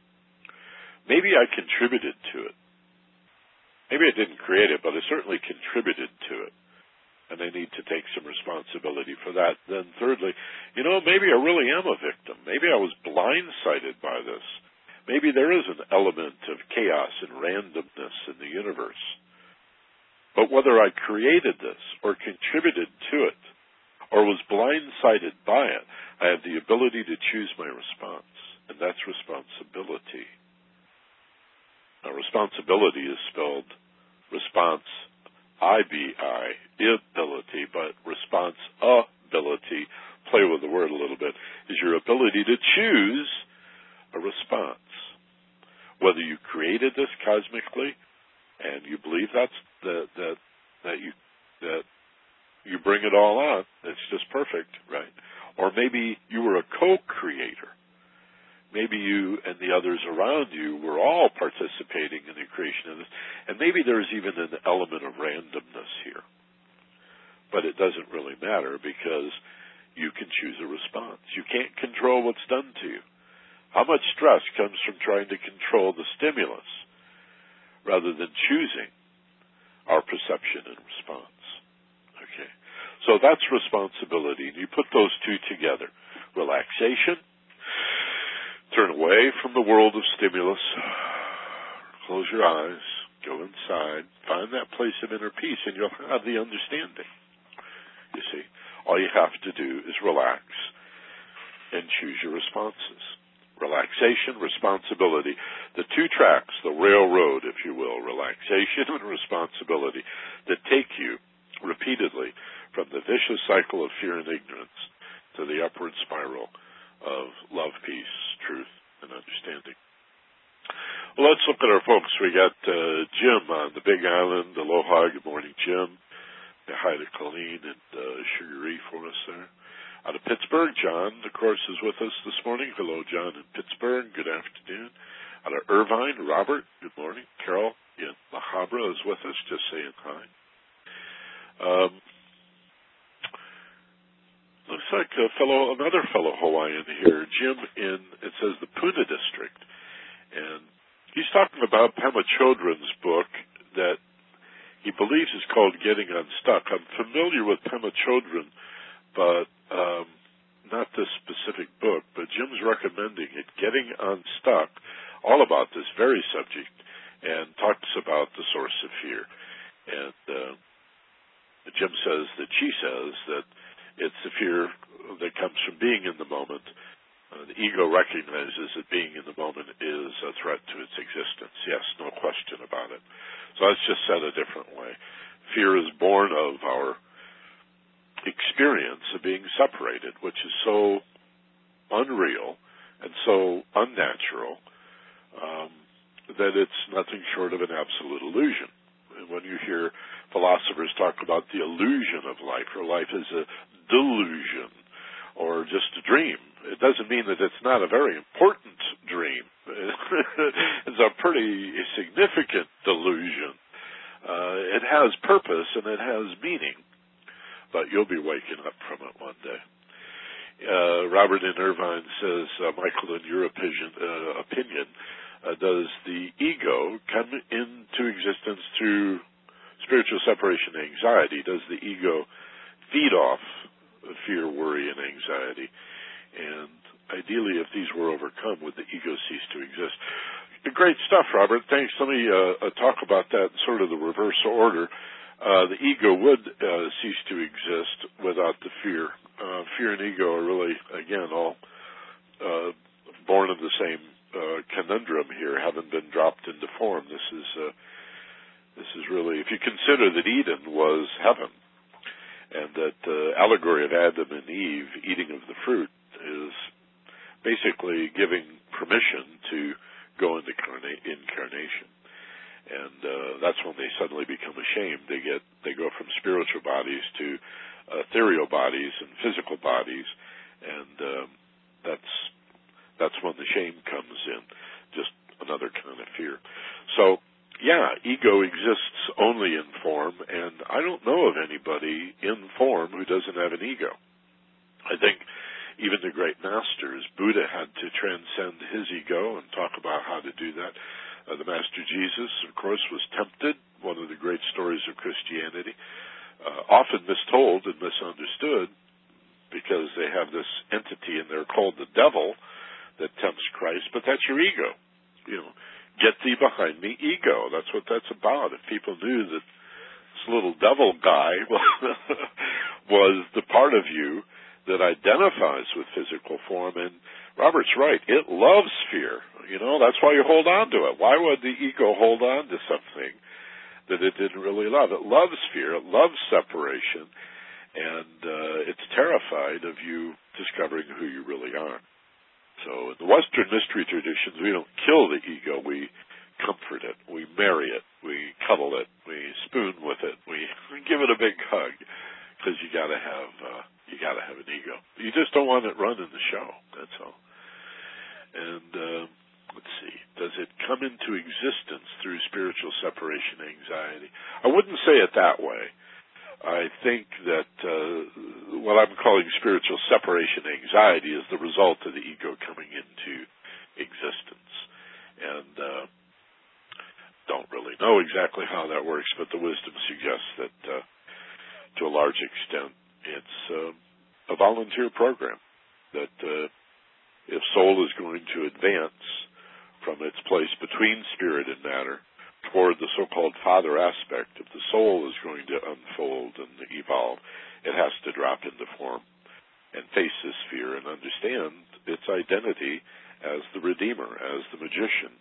Maybe I contributed to it maybe I didn't create it, but I certainly contributed to it. And I need to take some responsibility for that. Then thirdly, you know, maybe I really am a victim. Maybe I was blindsided by this. Maybe there is an element of chaos and randomness in the universe. But whether I created this or contributed to it or was blindsided by it, I have the ability to choose my response. And that's responsibility. Now, responsibility is spelled response IBI, ability, but response ability, play with the word a little bit, is your ability to choose a response. Whether you created this cosmically and you believe that's that that that you that you bring it all on, it's just perfect, right? Or maybe you were a co-creator maybe you and the others around you were all participating in the creation of this, and maybe there's even an element of randomness here. But it doesn't really matter because you can choose a response. You can't control what's done to you. How much stress comes from trying to control the stimulus rather than choosing our perception and response? Okay. So that's responsibility. You put those two together. Relaxation Turn away from the world of stimulus. Close your eyes. Go inside. Find that place of inner peace, and you'll have the understanding. You see, all you have to do is relax and choose your responses. Relaxation, responsibility. The two tracks, the railroad, if you will, relaxation and responsibility, that take you repeatedly from the vicious cycle of fear and ignorance to the upward spiral of love, peace, truth, and understanding. Well, let's look at our folks. We got uh, Jim on the Big Island. Aloha. Good morning, Jim. Hi to Colleen and uh, Sugar for us there. Out of Pittsburgh, John, of course, is with us this morning. Hello, John in Pittsburgh. Good afternoon. Out of Irvine, Robert. Good morning. Carol in La Habra is with us. Just saying hi. Um, looks like a fellow, another fellow Hawaiian here, Jim in, it says the Puna district. And he's talking about Pema Chodron's book that he believes is called Getting Unstuck. I'm familiar with Pema Chodron, but um, not this specific book. But Jim's recommending it, Getting Unstuck, all about this very subject, and talks about the source of fear. And uh, Jim says that she says that it's the fear that comes from being in the moment. Uh, the ego recognizes that being in the moment is a threat to its existence. Yes, no question about it. So let's just said a different way. Fear is born of our experience of being separated, which is so unreal and so unnatural um, that it's nothing short of an absolute illusion. And when you hear philosophers talk about the illusion of life, or life is a delusion, or just a dream, it doesn't mean that it's not a very important dream. it's a pretty significant delusion. Uh, it has purpose and it has meaning, but you'll be waking up from it one day. Uh, Robert in Irvine says, uh, Michael, in your opinion, uh, opinion uh, does the ego come into existence through spiritual separation anxiety? Does the ego feed off fear, worry, and anxiety? And ideally, if these were overcome, would the ego cease to exist? Great stuff, Robert. Thanks. Let me uh, uh, talk about that in sort of the reverse order. Uh, the ego would uh, cease to exist without the fear. Uh, fear and ego are really, again, all uh, born of the same uh, conundrum here, having been dropped into form. This is uh, this is really, if you consider that Eden was heaven, and that the uh, allegory of Adam and Eve eating of the fruit is basically giving permission to go into incarnation. And uh, that's when they suddenly become ashamed. They get they go from spiritual bodies to ethereal bodies and physical bodies, and um, that's that's when the shame comes in. Just another kind of fear. So yeah, ego exists only in form, and I don't know of anybody in form who doesn't have an ego. I think even the great masters, Buddha had to transcend his ego and talk about how to do that. Uh, the Master Jesus, of course, was tempted, one of the great stories of Christianity, uh, often mistold and misunderstood because they have this entity in there called the devil that tempts Christ, but that's your ego. You know, get thee behind me ego. That's what that's about. If people knew that this little devil guy was the part of you that identifies with physical form. And Robert's right. It loves fear. You know, that's why you hold on to it. Why would the ego hold on to something that it didn't really love? It loves fear. It loves separation. And uh, it's terrified of you discovering who you really are. So in the Western mystery traditions, we don't kill the ego. We comfort it. We marry it. We cuddle it. We spoon with it. We, give it a big hug because you got to have uh, you got to have an ego. You just don't want it running the show. That's all. And uh, let's see, does it come into existence through spiritual separation anxiety? I wouldn't say it that way. I think that uh, what I'm calling spiritual separation anxiety is the result of the ego coming into existence. And uh, don't really know exactly how that works, but the wisdom suggests that uh, to a large extent it's uh, a volunteer program that uh, if soul is going to advance from its place between spirit and matter toward the so-called father aspect, if the soul is going to unfold and evolve, it has to drop into form and face this fear and understand its identity as the redeemer, as the magician,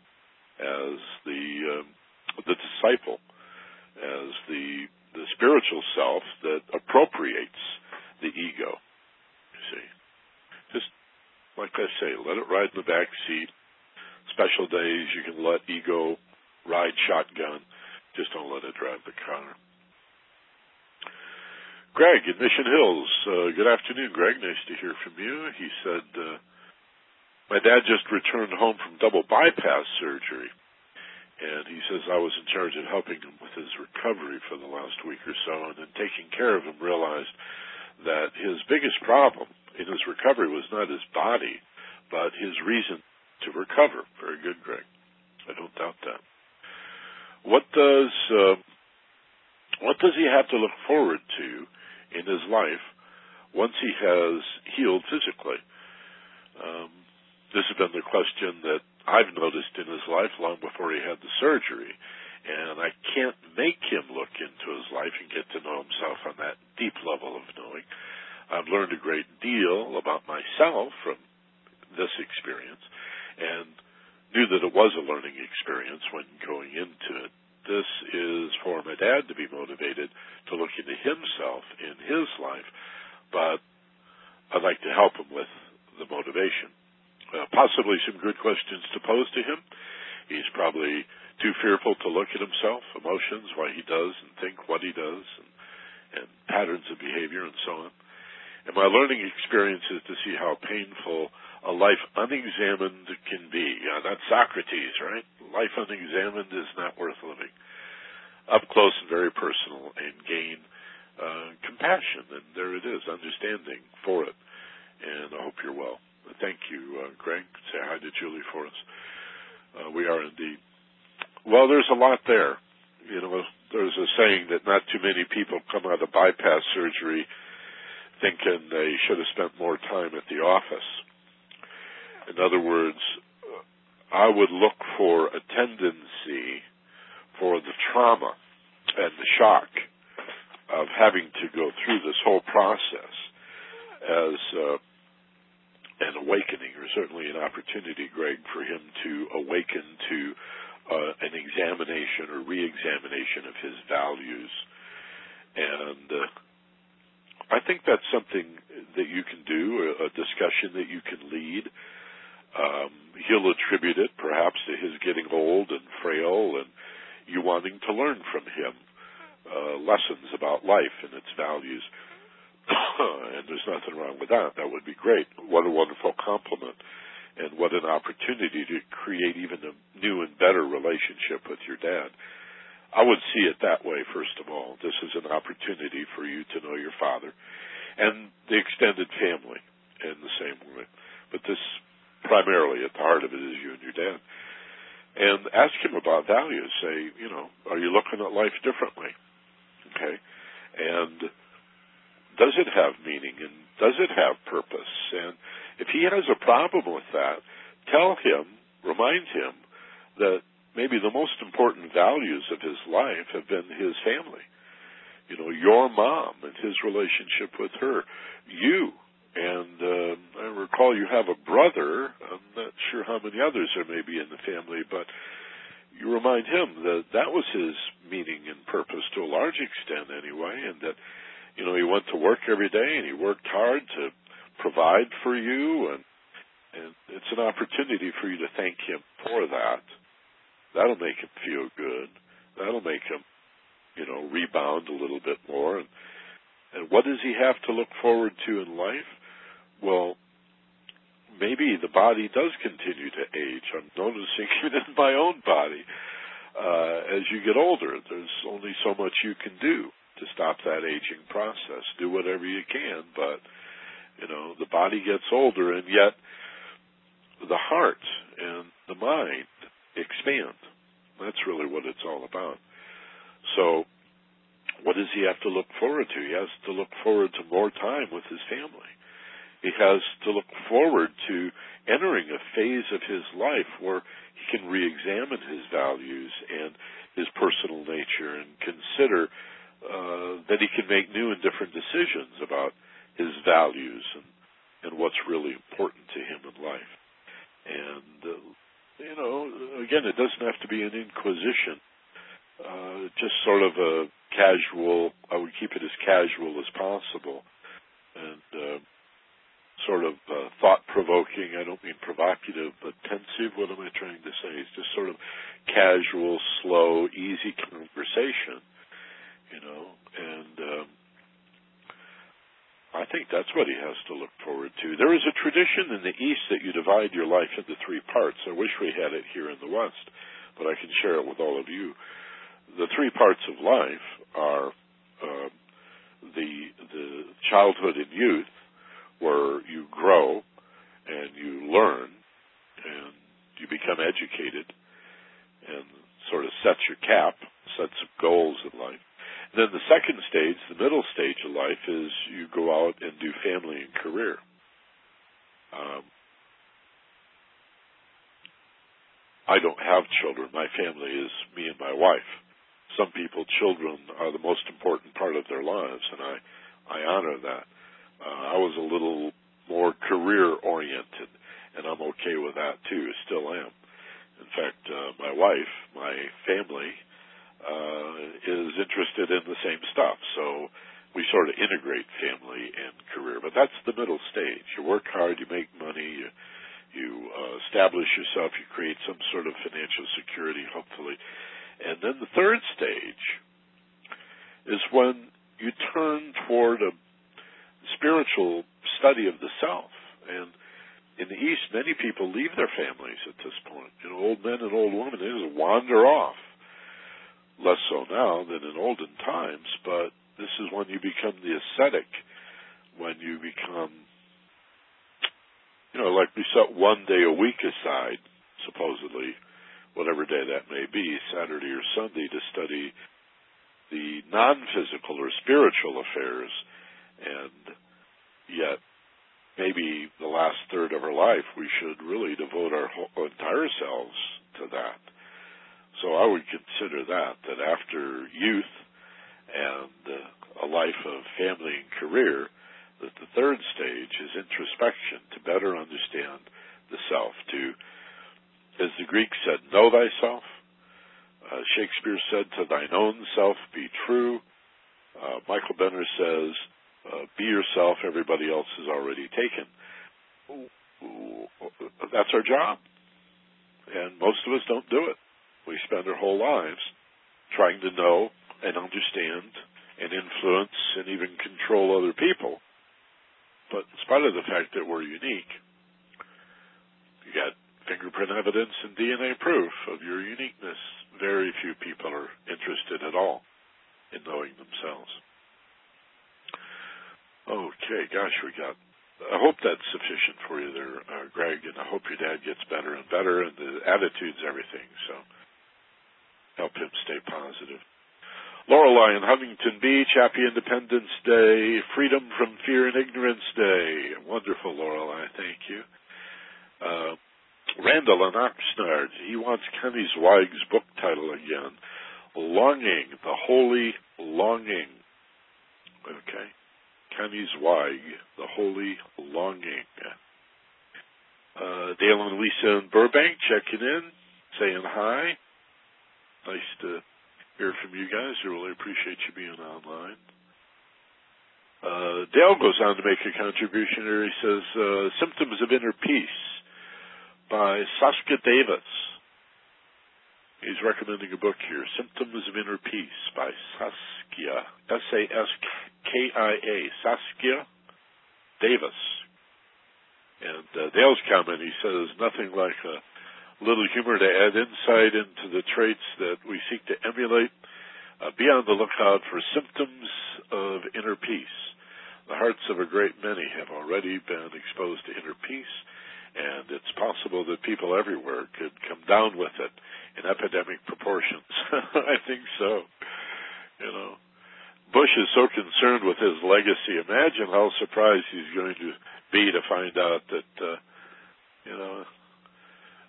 as the uh, the disciple, as the the spiritual self that appropriates the ego. You see, just like I say, let it ride in the back seat. Special days you can let ego ride shotgun. Just don't let it drive the car. Greg in Mission Hills. Uh, good afternoon, Greg. Nice to hear from you. He said, uh, my dad just returned home from double bypass surgery. And he says I was in charge of helping him with his recovery for the last week or so, and in taking care of him, realized that his biggest problem in his recovery was not his body, but his reason to recover. Very good, Greg. I don't doubt that. What does uh, he have to look forward to in his life once he has healed physically? Um, this has been the question that I've noticed in his life long before he had the surgery. And I can't make him look into his life and get to know himself on that deep level of knowing. I've learned a great deal about myself from this experience and knew that it was a learning experience when going into it. This is for my dad to be motivated to look into himself in his life, but I'd like to help him with the motivation. Uh, possibly some good questions to pose to him. He's probably too fearful to look at himself, emotions, why he does and think what he does, and, and patterns of behavior and so on. And my learning experience is to see how painful a life unexamined can be. Uh, that's Socrates, right? Life unexamined is not worth living. Up close and very personal, and gain uh, compassion, and there it is, understanding for it. And I hope you're well. Thank you, uh, Greg. Say hi to Julie for us. Uh, we are indeed. Well, there's a lot there. You know, there's a saying that not too many people come out of bypass surgery thinking they should have spent more time at the office. In other words, I would look for a tendency for the trauma and the shock of having to go through this whole process as uh, an awakening, or certainly an opportunity, Greg, for him to awaken to uh, an examination or re-examination of his values. And uh, I think that's something that you can do, a, discussion that you can lead. Um, he'll attribute it perhaps to his getting old and frail and you wanting to learn from him uh, lessons about life and its values. and there's nothing wrong with that. That would be great. What a wonderful compliment. And what an opportunity to create even a new and better relationship with your dad. I would see it that way, first of all. This is an opportunity for you to know your father and the extended family in the same way. But this primarily at the heart of it is you and your dad. And ask him about values. Say, you know, are you looking at life differently? Okay. And does it have meaning and does it have purpose? And if he has a problem with that, tell him, remind him that maybe the most important values of his life have been his family. You know, your mom and his relationship with her, you and uh, I recall you have a brother. I'm not sure how many others there may be in the family, but you remind him that that was his meaning and purpose to a large extent, anyway, and that you know he went to work every day and he worked hard to provide for you, and and it's an opportunity for you to thank him for that. That'll make him feel good. That'll make him, you know, rebound a little bit more. And, and what does he have to look forward to in life? well, maybe the body does continue to age. I'm noticing it in my own body. Uh, as you get older, there's only so much you can do to stop that aging process. Do whatever you can, but you know the body gets older, and yet the heart and the mind expand. That's really what it's all about. So, what does he have to look forward to? He has to look forward to more time with his family he has to look forward to entering a phase of his life where he can re-examine his values and his personal nature and consider uh, that he can make new and different decisions about his values and, and what's really important to him in life. And, uh, you know, again, it doesn't have to be an inquisition. Uh, just sort of a casual, I would keep it as casual as possible. And, uh, sort of uh, thought provoking. I don't mean provocative, but pensive. What am I trying to say? It's just sort of casual, slow, easy conversation, you know. And um, I think that's what he has to look forward to. There is a tradition in the East that you divide your life into three parts. I wish we had it here in the West, but I can share it with all of you. The three parts of life are uh, the the childhood and youth where you grow and you learn and you become educated and sort of set your cap, set some goals in life. Then the second stage, the middle stage of life, is you go out and do family and career. Um, I don't have children. My family is me and my wife. Some people, children are the most important part of their lives, and I, I honor that. Uh, I was a little more career oriented, and I'm okay with that too. Still am. In fact, uh, my wife, my family, uh, is interested in the same stuff. So we sort of integrate family and career. But that's the middle stage. You work hard, you make money, you you uh, establish yourself, you create some sort of financial security, hopefully. And then the third stage is when you turn toward a spiritual study of the self. And in the East, many people leave their families at this point. You know, old men and old women, they just wander off less so now than in olden times, but this is when you become the ascetic, when you become, you know, like we set one day a week aside, supposedly, whatever day that may be, Saturday or Sunday, to study the non-physical or spiritual affairs, and yet maybe the last third of our life we should really devote our whole, entire selves to that. So I would consider that, that after youth and uh, a life of family and career, that the third stage is introspection to better understand the self, to, as the Greeks said, know thyself. Uh, Shakespeare said, to thine own self be true. Uh, Michael Benner says, uh, be yourself, everybody else is already taken. That's our job. And most of us don't do it. We spend our whole lives trying to know and understand and influence and even control other people. But in spite of the fact that we're unique, you got fingerprint evidence and DNA proof of your uniqueness. Very few people are interested at all in knowing themselves. Okay, gosh, we got. I hope that's sufficient for you there, uh, Greg, and I hope your dad gets better and better, and the attitude's everything. So help him stay positive. Lorelei in Huntington Beach, Happy Independence Day, Freedom from Fear and Ignorance Day. Wonderful, Lorelei, thank you. Uh, Randall in Oxnard, he wants Connie Zweig's book title again. Longing, the Holy Longing. Okay. Kenny Zweig, the Holy Longing. Uh, Dale and Lisa in Burbank checking in, saying hi nice to hear from you guys. I really appreciate you being online. Uh, Dale goes on to make a contribution here. He says, uh, Symptoms of Inner Peace by Saskia Davis. He's recommending a book here, Symptoms of Inner Peace by Saskia, S-A-S-K-I-A, Saskia Davis. And uh, Dale's comment, he says, nothing like a little humor to add insight into the traits that we seek to emulate. Uh, be on the lookout for symptoms of inner peace. The hearts of a great many have already been exposed to inner peace, and it's possible that people everywhere could come down with it in epidemic proportions. I think so. You know, Bush is so concerned with his legacy. Imagine how surprised he's going to be to find out that, uh, you know,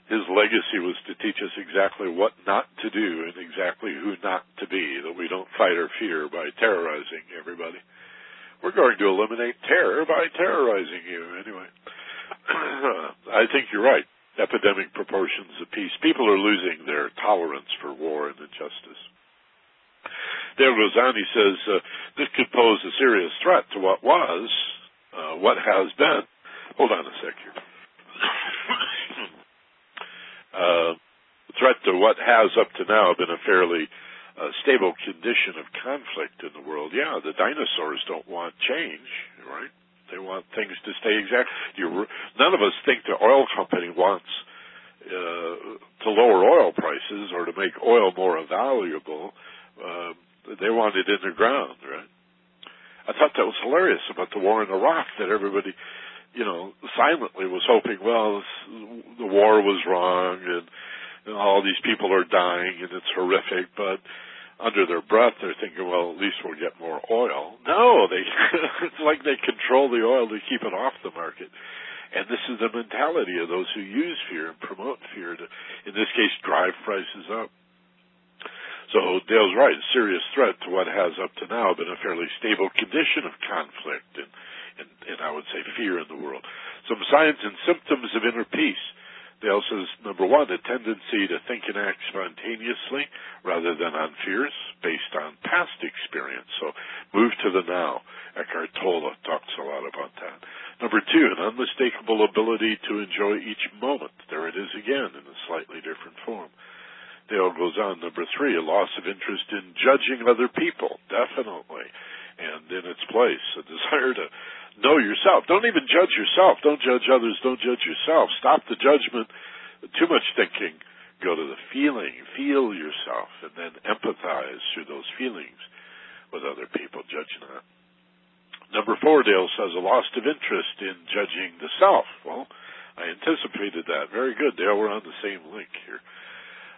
his legacy was to teach us exactly what not to do and exactly who not to be, that we don't fight our fear by terrorizing everybody. We're going to eliminate terror by terrorizing you anyway. I think you're right. Epidemic proportions of peace. People are losing their tolerance for war and injustice. Dale Rosani says uh, this could pose a serious threat to what was, uh, what has been. Hold on a sec here uh, threat to what has up to now been a fairly uh, stable condition of conflict in the world. Yeah, the dinosaurs don't want change, right? They want things to stay exact. You, none of us think the oil company wants uh, to lower oil prices or to make oil more valuable. Uh, they want it in the ground, right? I thought that was hilarious about the war in Iraq that everybody you know, silently was hoping, well, the war was wrong and, all these people are dying and it's horrific, but under their breath they're thinking, well, at least we'll get more oil. No, they it's like they control the oil to keep it off the market. And this is the mentality of those who use fear and promote fear to, in this case, drive prices up. So Dale's right, serious threat to what has up to now been a fairly stable condition of conflict and, and, and I would say fear in the world. Some signs and symptoms of inner peace. Dale says, number one, a tendency to think and act spontaneously rather than on fears based on past experience. So move to the now. Eckhart Tolle talks a lot about that. Number two, an unmistakable ability to enjoy each moment. There it is again in a slightly different form. Dale goes on, number three, a loss of interest in judging other people, definitely, and in its place, a desire to know yourself. Don't even judge yourself. Don't judge others. Don't judge yourself. Stop the judgment. Too much thinking. Go to the feeling. Feel yourself, and then empathize through those feelings with other people. Judge not. Number four, Dale says, a loss of interest in judging the self. Well, I anticipated that. Very good, Dale. We're on the same link here.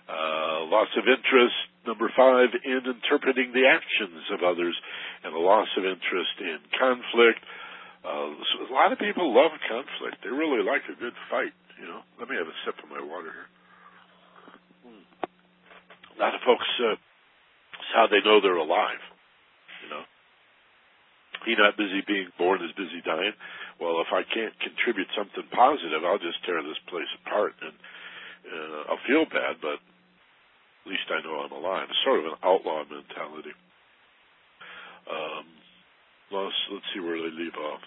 Uh, loss of interest, number five, in interpreting the actions of others, and a loss of interest in conflict. Uh, a lot of people love conflict. They really like a good fight. You know, let me have a sip of my water here. A lot of folks, uh, it's how they know they're alive. You know, he not busy being born is busy dying. Well, if I can't contribute something positive, I'll just tear this place apart and uh, I'll feel bad, but at least I know I'm alive. It's sort of an outlaw mentality. Um, loss, let's see where they leave off.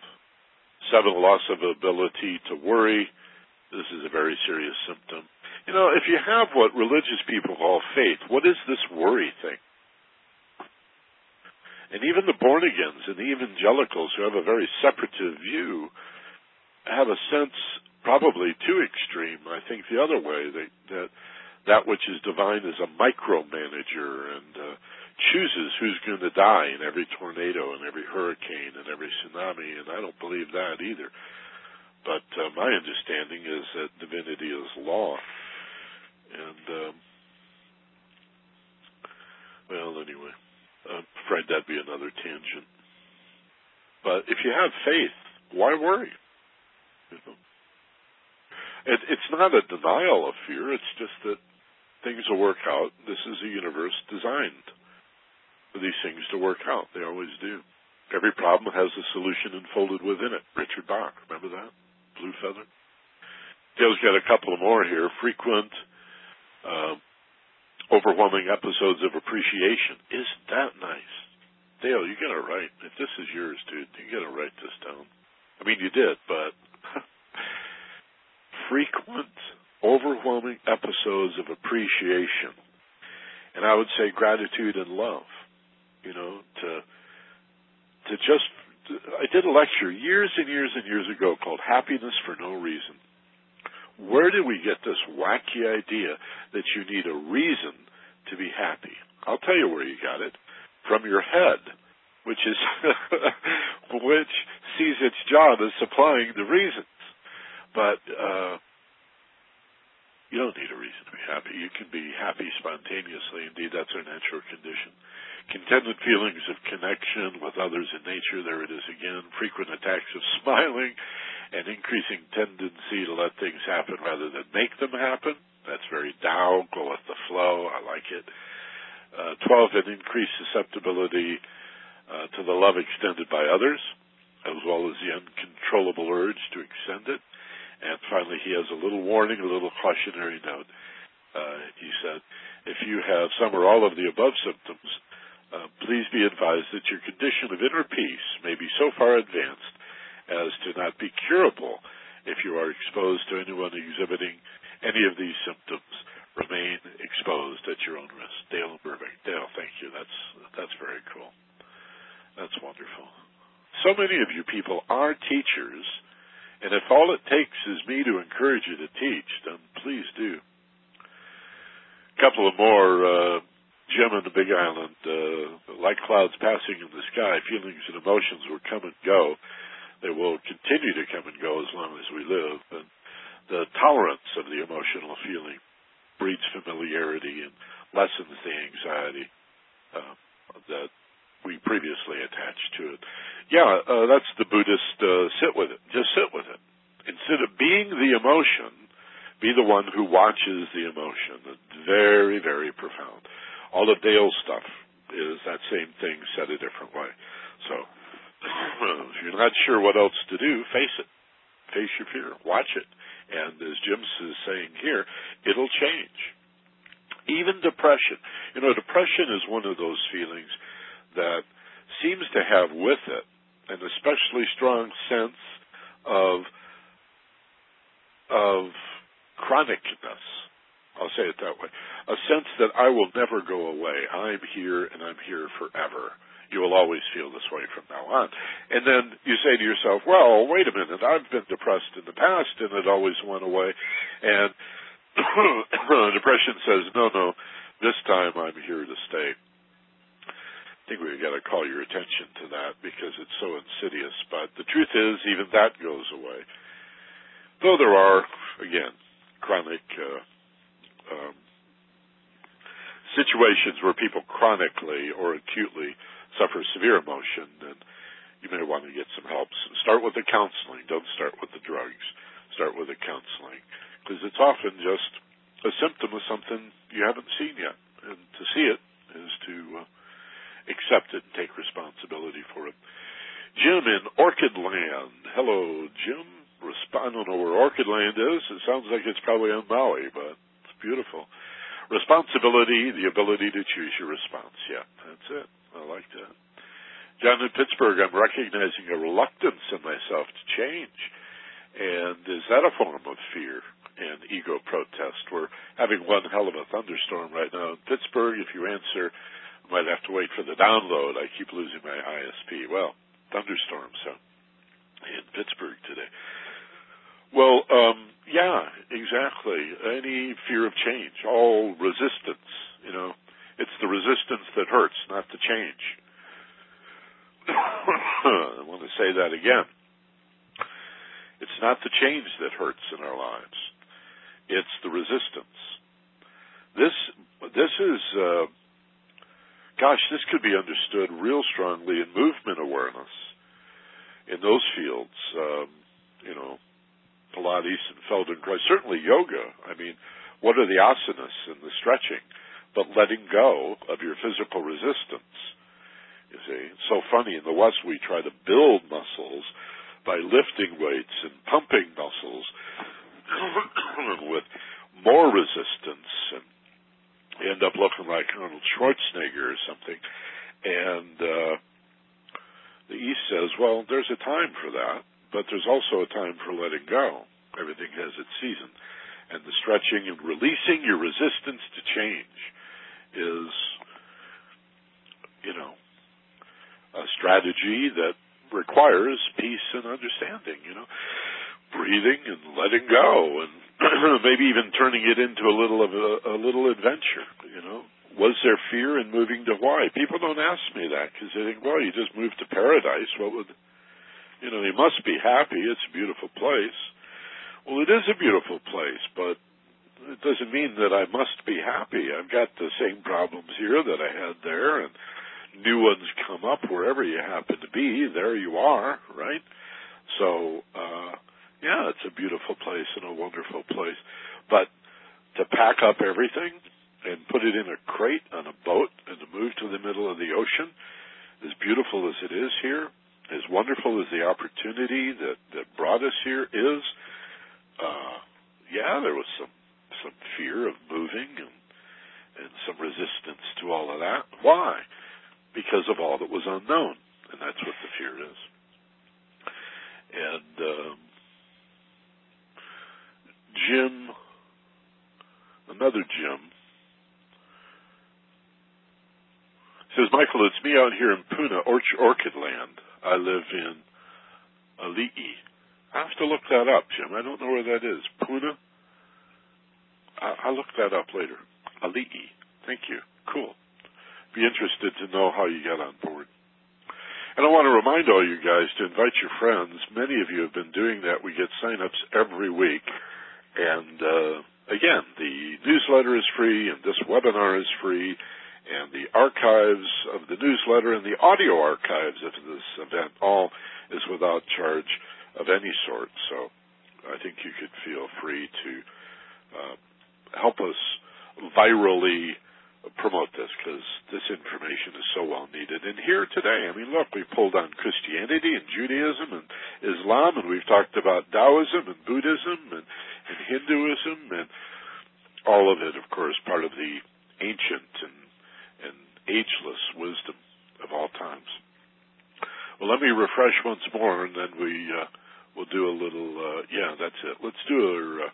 Seven, loss of ability to worry. This is a very serious symptom. You know, if you have what religious people call faith, what is this worry thing? And even the born agains and the evangelicals who have a very separative view have a sense, probably too extreme, I think the other way, that that, that which is divine is a micromanager and uh, chooses who's going to die in every tornado and every hurricane and every tsunami, and I don't believe that either. But uh, my understanding is that divinity is law. And, um, well, anyway. I'm afraid that'd be another tangent. But if you have faith, why worry? You know? it, it's not a denial of fear. It's just that things will work out. This is a universe designed for these things to work out. They always do. Every problem has a solution enfolded within it. Richard Bach, remember that? Blue Feather. Dale's got a couple more here. Frequent uh, overwhelming episodes of appreciation. Isn't that nice? Dale, you gotta write. If this is yours, dude, you gotta write this down. I mean, you did, but frequent, overwhelming episodes of appreciation. And I would say gratitude and love. You know, to, to just, I did a lecture years and years and years ago called Happiness for No Reason. Where did we get this wacky idea that you need a reason to be happy? I'll tell you where you got it. From your head, which is, which sees its job as supplying the reasons. But, uh, you don't need a reason to be happy. You can be happy spontaneously. Indeed, that's our natural condition. Contented feelings of connection with others in nature. There it is again. Frequent attacks of smiling an increasing tendency to let things happen rather than make them happen. That's very Tao, go with the flow. I like it. Uh, 12, an increased susceptibility uh, to the love extended by others, as well as the uncontrollable urge to extend it. And finally, he has a little warning, a little cautionary note. Uh, he said, if you have some or all of the above symptoms, uh, please be advised that your condition of inner peace may be so far advanced as to not be curable if you are exposed to anyone exhibiting any of these symptoms. Remain exposed at your own risk. Dale Burbank. Dale, thank you. That's that's very cool. That's wonderful. So many of you people are teachers, and if all it takes is me to encourage you to teach, then please do. A couple of more. Uh, Jim on the Big Island, uh, like clouds passing in the sky, feelings and emotions will come and go they will continue to come and go as long as we live. And the tolerance of the emotional feeling breeds familiarity and lessens the anxiety. uh, that we previously attached to it. Yeah, uh, that's the Buddhist uh, sit with it. Just sit with it. Instead of being the emotion, be the one who watches the emotion. Very, very profound. All of Dale's stuff is that same thing said a different way. So, if you're not sure what else to do, face it. Face your fear. Watch it. And as Jim is saying here, it'll change. Even depression. You know, depression is one of those feelings that seems to have with it an especially strong sense of of chronicness. I'll say it that way. A sense that I will never go away. I'm here and I'm here forever. You will always feel this way from now on. And then you say to yourself, well, wait a minute, I've been depressed in the past and it always went away. And depression says, no, no, this time I'm here to stay. I think we've got to call your attention to that because it's so insidious. But the truth is, even that goes away. Though there are, again, chronic uh, um, situations where people chronically or acutely suffer severe emotion, then you may want to get some help. Start with the counseling. Don't start with the drugs. Start with the counseling because it's often just a symptom of something you haven't seen yet, and to see it is to uh, accept it and take responsibility for it. Jim in Orchid Land. Hello, Jim. I don't know where Orchid Land is. It sounds like it's probably on Maui, but beautiful. Responsibility, the ability to choose your response. Yeah, that's it. I like that. John in Pittsburgh, I'm recognizing a reluctance in myself to change. And is that a form of fear and ego protest? We're having one hell of a thunderstorm right now in Pittsburgh. If you answer I might have to wait for the download. I keep losing my ISP. Well, thunderstorm, so in Pittsburgh today. Well, um, yeah, exactly. Any fear of change, all resistance, you know, it's the resistance that hurts, not the change. I want to say that again. It's not the change that hurts in our lives. It's the resistance. This this is uh, gosh, this could be understood real strongly in movement awareness. In those fields, um, you know, Pilates and Feldenkrais, certainly yoga. I mean, what are the asanas and the stretching? But letting go of your physical resistance. You see, it's so funny. In the West, we try to build muscles by lifting weights and pumping muscles with more resistance and end up looking like Arnold Schwarzenegger or something. And uh, the East says, well, there's a time for that, but there's also a time for letting go. Everything has its season. And the stretching and releasing your resistance to change is, you know, a strategy that requires peace and understanding, you know, breathing and letting go and maybe even turning it into a little of a, a little adventure. You know, was there fear in moving to Hawaii? People don't ask me that because they think, well, you just moved to paradise. What would, you know, you must be happy. It's a beautiful place. Well, it is a beautiful place, but it doesn't mean that I must be happy. I've got the same problems here that I had there, and new ones come up wherever you happen to be. There you are, right? So, uh, yeah, it's a beautiful place and a wonderful place. But to pack up everything and put it in a crate on a boat and to move to the middle of the ocean, as beautiful as it is here, as wonderful as the opportunity that, that brought us here is, uh, yeah, there was some, some fear of moving and, and some resistance to all of that. Why? Because of all that was unknown. And that's what the fear is. And, um, Jim, another Jim, says, Michael, it's me out here in Puna, Orch- Orchid Land. I live in Ali'i. I have to look that up, Jim. I don't know where that is. Puna? I- I'll look that up later. Ali'i. Thank you. Cool. Be interested to know how you got on board. And I want to remind all you guys to invite your friends. Many of you have been doing that. We get sign-ups every week. And uh, again, the newsletter is free, and this webinar is free, and the archives of the newsletter and the audio archives of this event all is without charge of any sort. So I think you could feel free to uh, help us virally promote this because this information is so well needed. And here today, I mean, look, we pulled on Christianity and Judaism and Islam, and we've talked about Taoism and Buddhism and, and Hinduism, and all of it, of course, part of the ancient and ageless wisdom of all times. Well, let me refresh once more, and then we uh, will do a little. Uh, yeah, that's it. Let's do a uh,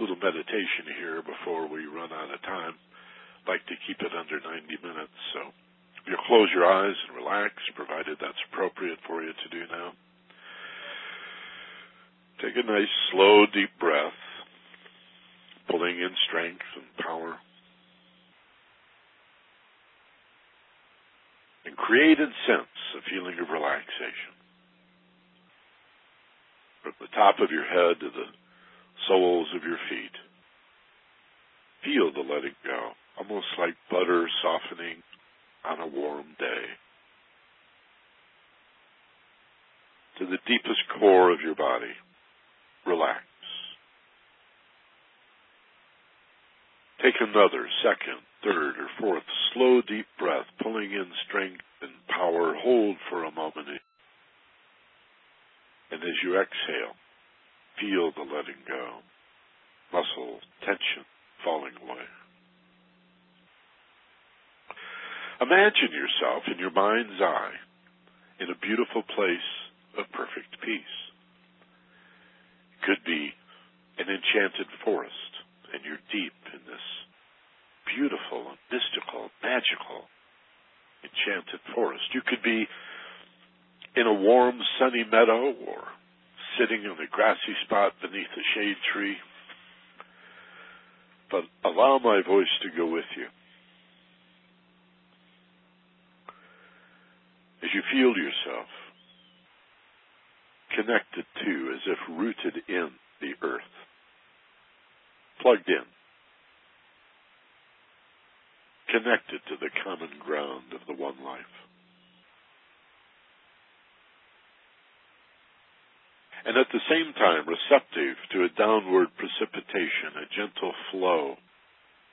little meditation here before we run out of time like to keep it under 90 minutes. So you close your eyes and relax, provided that's appropriate for you to do now. Take a nice, slow, deep breath, pulling in strength and power. And create and sense a feeling of relaxation. From the top of your head to the soles of your feet. Feel the letting go almost like butter softening on a warm day. To the deepest core of your body, relax. Take another second, third, or fourth slow, deep breath, pulling in strength and power. Hold for a moment. And as you exhale, feel the letting go. Muscle tension falling away. Imagine yourself in your mind's eye in a beautiful place of perfect peace. It could be an enchanted forest, and you're deep in this beautiful, mystical, magical, enchanted forest. You could be in a warm, sunny meadow or sitting in a grassy spot beneath a shade tree. But allow my voice to go with you. as you feel yourself connected to, as if rooted in the earth, plugged in, connected to the common ground of the one life. And at the same time, receptive to a downward precipitation, a gentle flow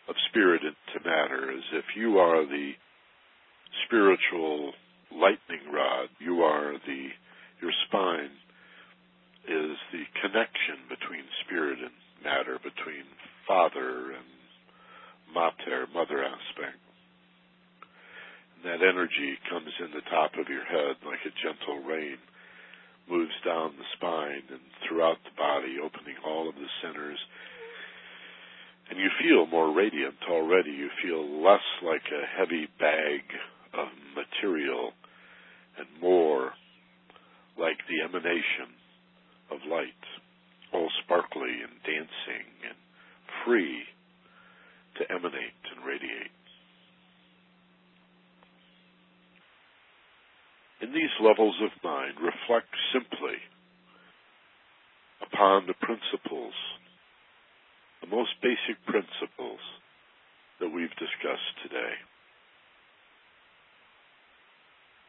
of spirit into matter, as if you are the spiritual lightning rod. You are the, your spine is the connection between spirit and matter, between father and mater, mother aspect. And that energy comes in the top of your head like a gentle rain, moves down the spine and throughout the body, opening all of the centers. And you feel more radiant already. You feel less like a heavy bag of material and more like the emanation of light, all sparkly and dancing and free to emanate and radiate. In these levels of mind, reflect simply upon the principles, the most basic principles that we've discussed today.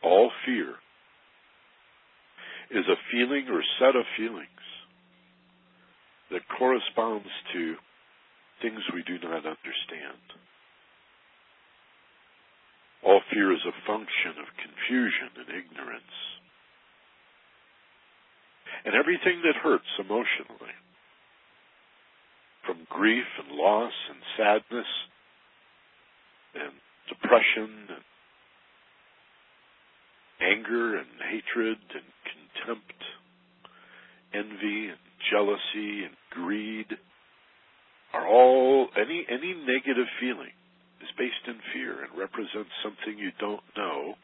All fear is a feeling or set of feelings that corresponds to things we do not understand. All fear is a function of confusion and ignorance. And everything that hurts emotionally, from grief and loss and sadness and depression and anger and hatred and contempt, envy and jealousy and greed are all any any negative feeling is based in fear and represents something you don't know.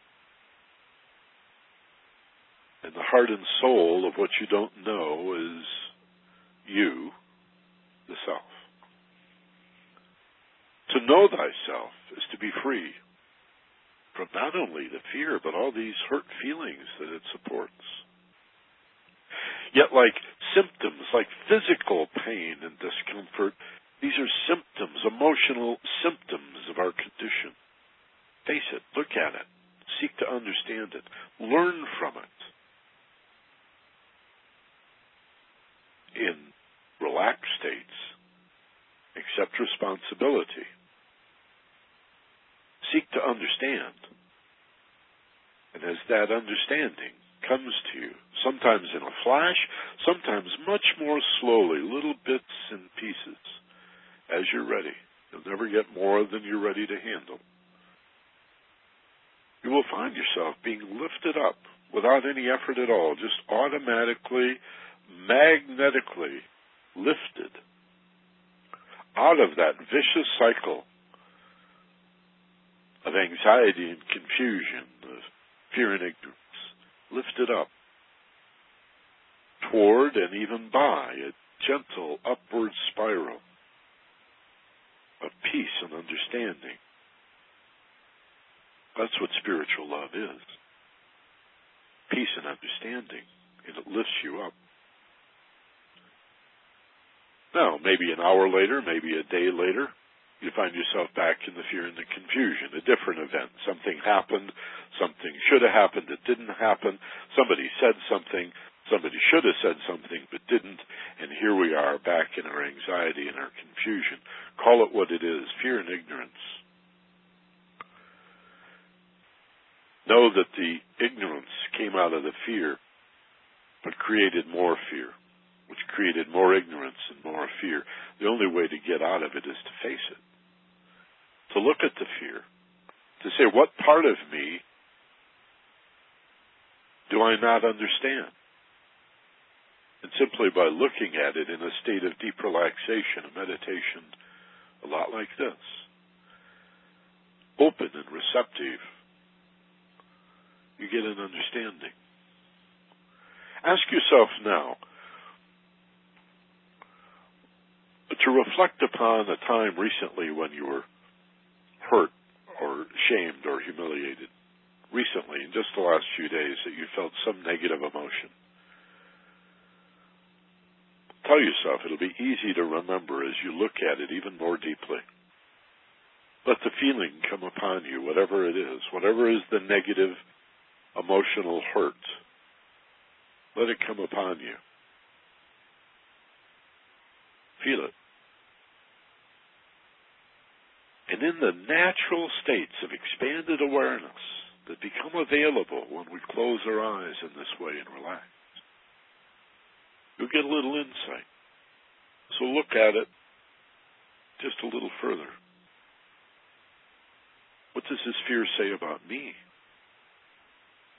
And the heart and soul of what you don't know is you, the self. To know thyself is to be free from not only the fear, but all these hurt feelings that it supports. Yet, like symptoms, like physical pain and discomfort, these are symptoms, emotional symptoms of our condition. Face it, look at it, seek to understand it, learn from it. In relaxed states, accept responsibility. Seek to understand. And as that understanding comes to you, sometimes in a flash, sometimes much more slowly, little bits and pieces, as you're ready. You'll never get more than you're ready to handle. You will find yourself being lifted up without any effort at all, just automatically, magnetically lifted out of that vicious cycle of anxiety and confusion, of fear and ignorance, lifted up toward and even by a gentle upward spiral of peace and understanding. That's what spiritual love is. Peace and understanding. And it lifts you up. Now, maybe an hour later, maybe a day later, you find yourself back in the fear and the confusion, a different event. Something happened, something should have happened, it didn't happen, somebody said something, somebody should have said something but didn't, and here we are back in our anxiety and our confusion. Call it what it is, fear and ignorance. Know that the ignorance came out of the fear, but created more fear which created more ignorance and more fear. The only way to get out of it is to face it, to look at the fear, to say, what part of me do I not understand? And simply by looking at it in a state of deep relaxation, a meditation, a lot like this, open and receptive, you get an understanding. Ask yourself now, to reflect upon a time recently when you were hurt or shamed or humiliated. Recently, in just the last few days, that you felt some negative emotion. Tell yourself it'll be easy to remember as you look at it even more deeply. Let the feeling come upon you, whatever it is, whatever is the negative emotional hurt. Let it come upon you. Feel it. And in the natural states of expanded awareness that become available when we close our eyes in this way and relax, you'll get a little insight. So look at it just a little further. What does this fear say about me?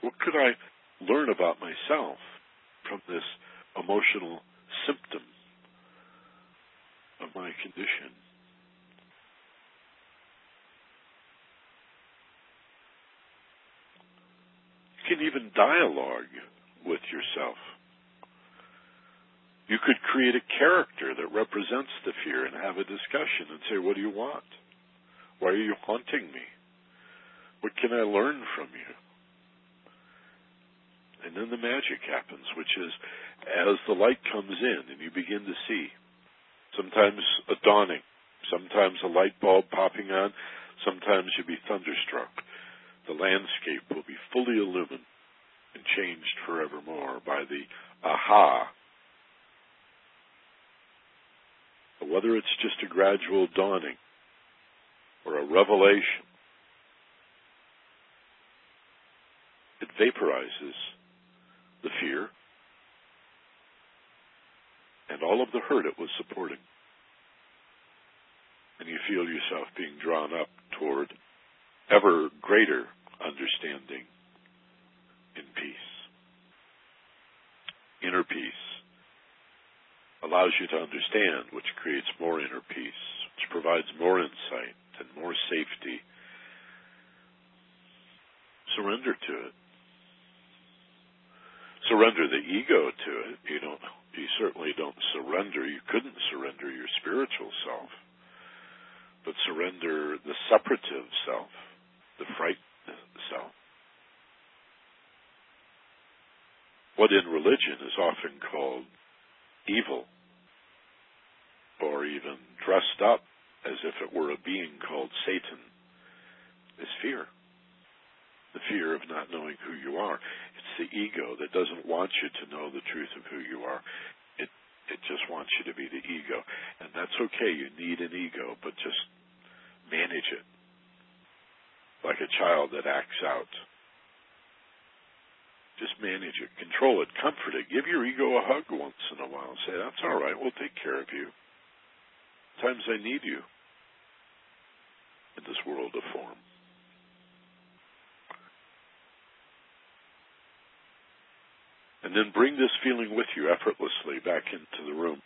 What could I learn about myself from this emotional symptom of my condition? You can even dialogue with yourself. You could create a character that represents the fear and have a discussion and say, What do you want? Why are you haunting me? What can I learn from you? And then the magic happens, which is as the light comes in and you begin to see, sometimes a dawning, sometimes a light bulb popping on, sometimes you'll be thunderstruck the landscape will be fully illumined and changed forevermore by the aha. But whether it's just a gradual dawning or a revelation, it vaporizes the fear and all of the hurt it was supporting. And you feel yourself being drawn up toward ever greater understanding in peace. Inner peace allows you to understand, which creates more inner peace, which provides more insight and more safety. Surrender to it. Surrender the ego to it. You don't. You certainly don't surrender. You couldn't surrender your spiritual self, but surrender the separative self the frightened self. What in religion is often called evil, or even dressed up as if it were a being called Satan, is fear. The fear of not knowing who you are. It's the ego that doesn't want you to know the truth of who you are. It it just wants you to be the ego. And that's okay. You need an ego, but just manage it. Like a child that acts out. Just manage it, control it, comfort it. Give your ego a hug once in a while. And say, that's all right, we'll take care of you. Times I need you in this world of form. And then bring this feeling with you effortlessly back into the room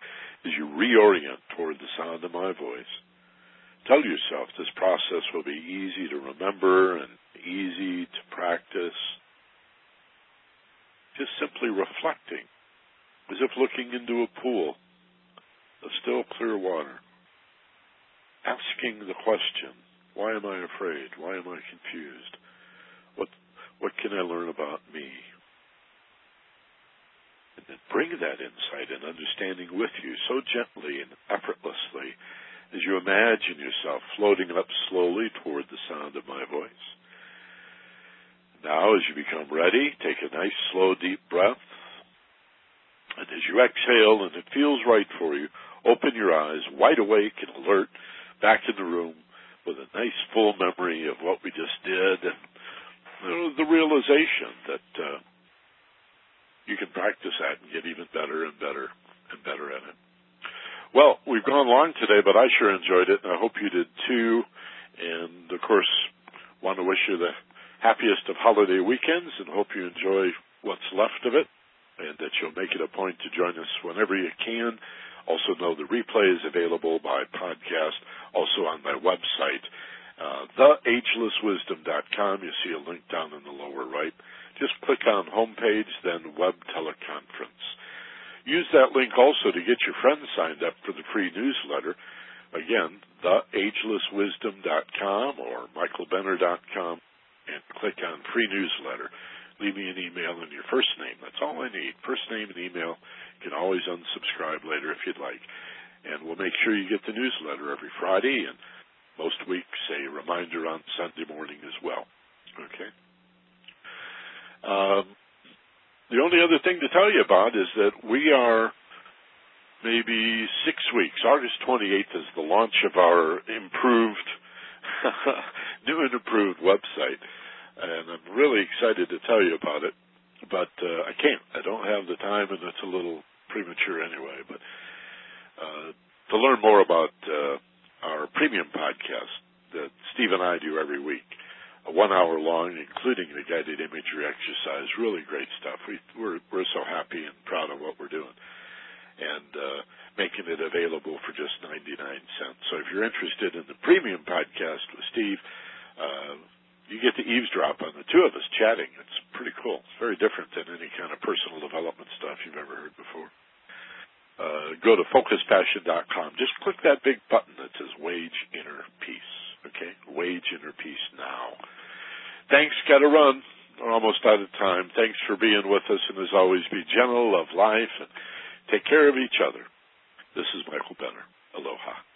as you reorient toward the sound of my voice. Tell yourself this process will be easy to remember and easy to practice. Just simply reflecting, as if looking into a pool of still clear water. Asking the question, why am I afraid? Why am I confused? What, what can I learn about me? And then bring that insight and understanding with you so gently and effortlessly as you imagine yourself floating up slowly toward the sound of my voice. Now, as you become ready, take a nice, slow, deep breath. And as you exhale and it feels right for you, open your eyes wide awake and alert back in the room with a nice full memory of what we just did and you know, the realization that uh, you can practice that and get even better and better and better at it. Well, we've gone long today, but I sure enjoyed it, and I hope you did too. And of course, want to wish you the happiest of holiday weekends, and hope you enjoy what's left of it, and that you'll make it a point to join us whenever you can. Also know the replay is available by podcast, also on my website, uh, theagelesswisdom.com. You see a link down in the lower right. Just click on homepage, then web teleconference. Use that link also to get your friends signed up for the free newsletter. Again, theagelesswisdom.com or michaelbenner.com and click on free newsletter. Leave me an email and your first name. That's all I need. First name and email you can always unsubscribe later if you'd like. And we'll make sure you get the newsletter every Friday and most weeks a reminder on Sunday morning as well. Okay. Um, the only other thing to tell you about is that we are maybe six weeks. August 28th is the launch of our improved, new and improved website. And I'm really excited to tell you about it but uh, I can't. I don't have the time, and it's a little premature anyway. But uh, to learn more about uh, our premium podcast that Steve and I do every week, one hour long, including the guided imagery exercise, really great stuff. We, we're we're so happy and proud of what we're doing, and uh, making it available for just ninety nine cents. So if you're interested in the premium podcast with Steve. Uh, you get to eavesdrop on the two of us chatting. It's pretty cool. It's very different than any kind of personal development stuff you've ever heard before. Uh, go to focusedpassion.com. Just click that big button that says Wage Inner Peace. Okay? Wage Inner Peace now. Thanks. Got to run. We're almost out of time. Thanks for being with us. And as always, be gentle, love life, and take care of each other. This is Michael Benner. Aloha.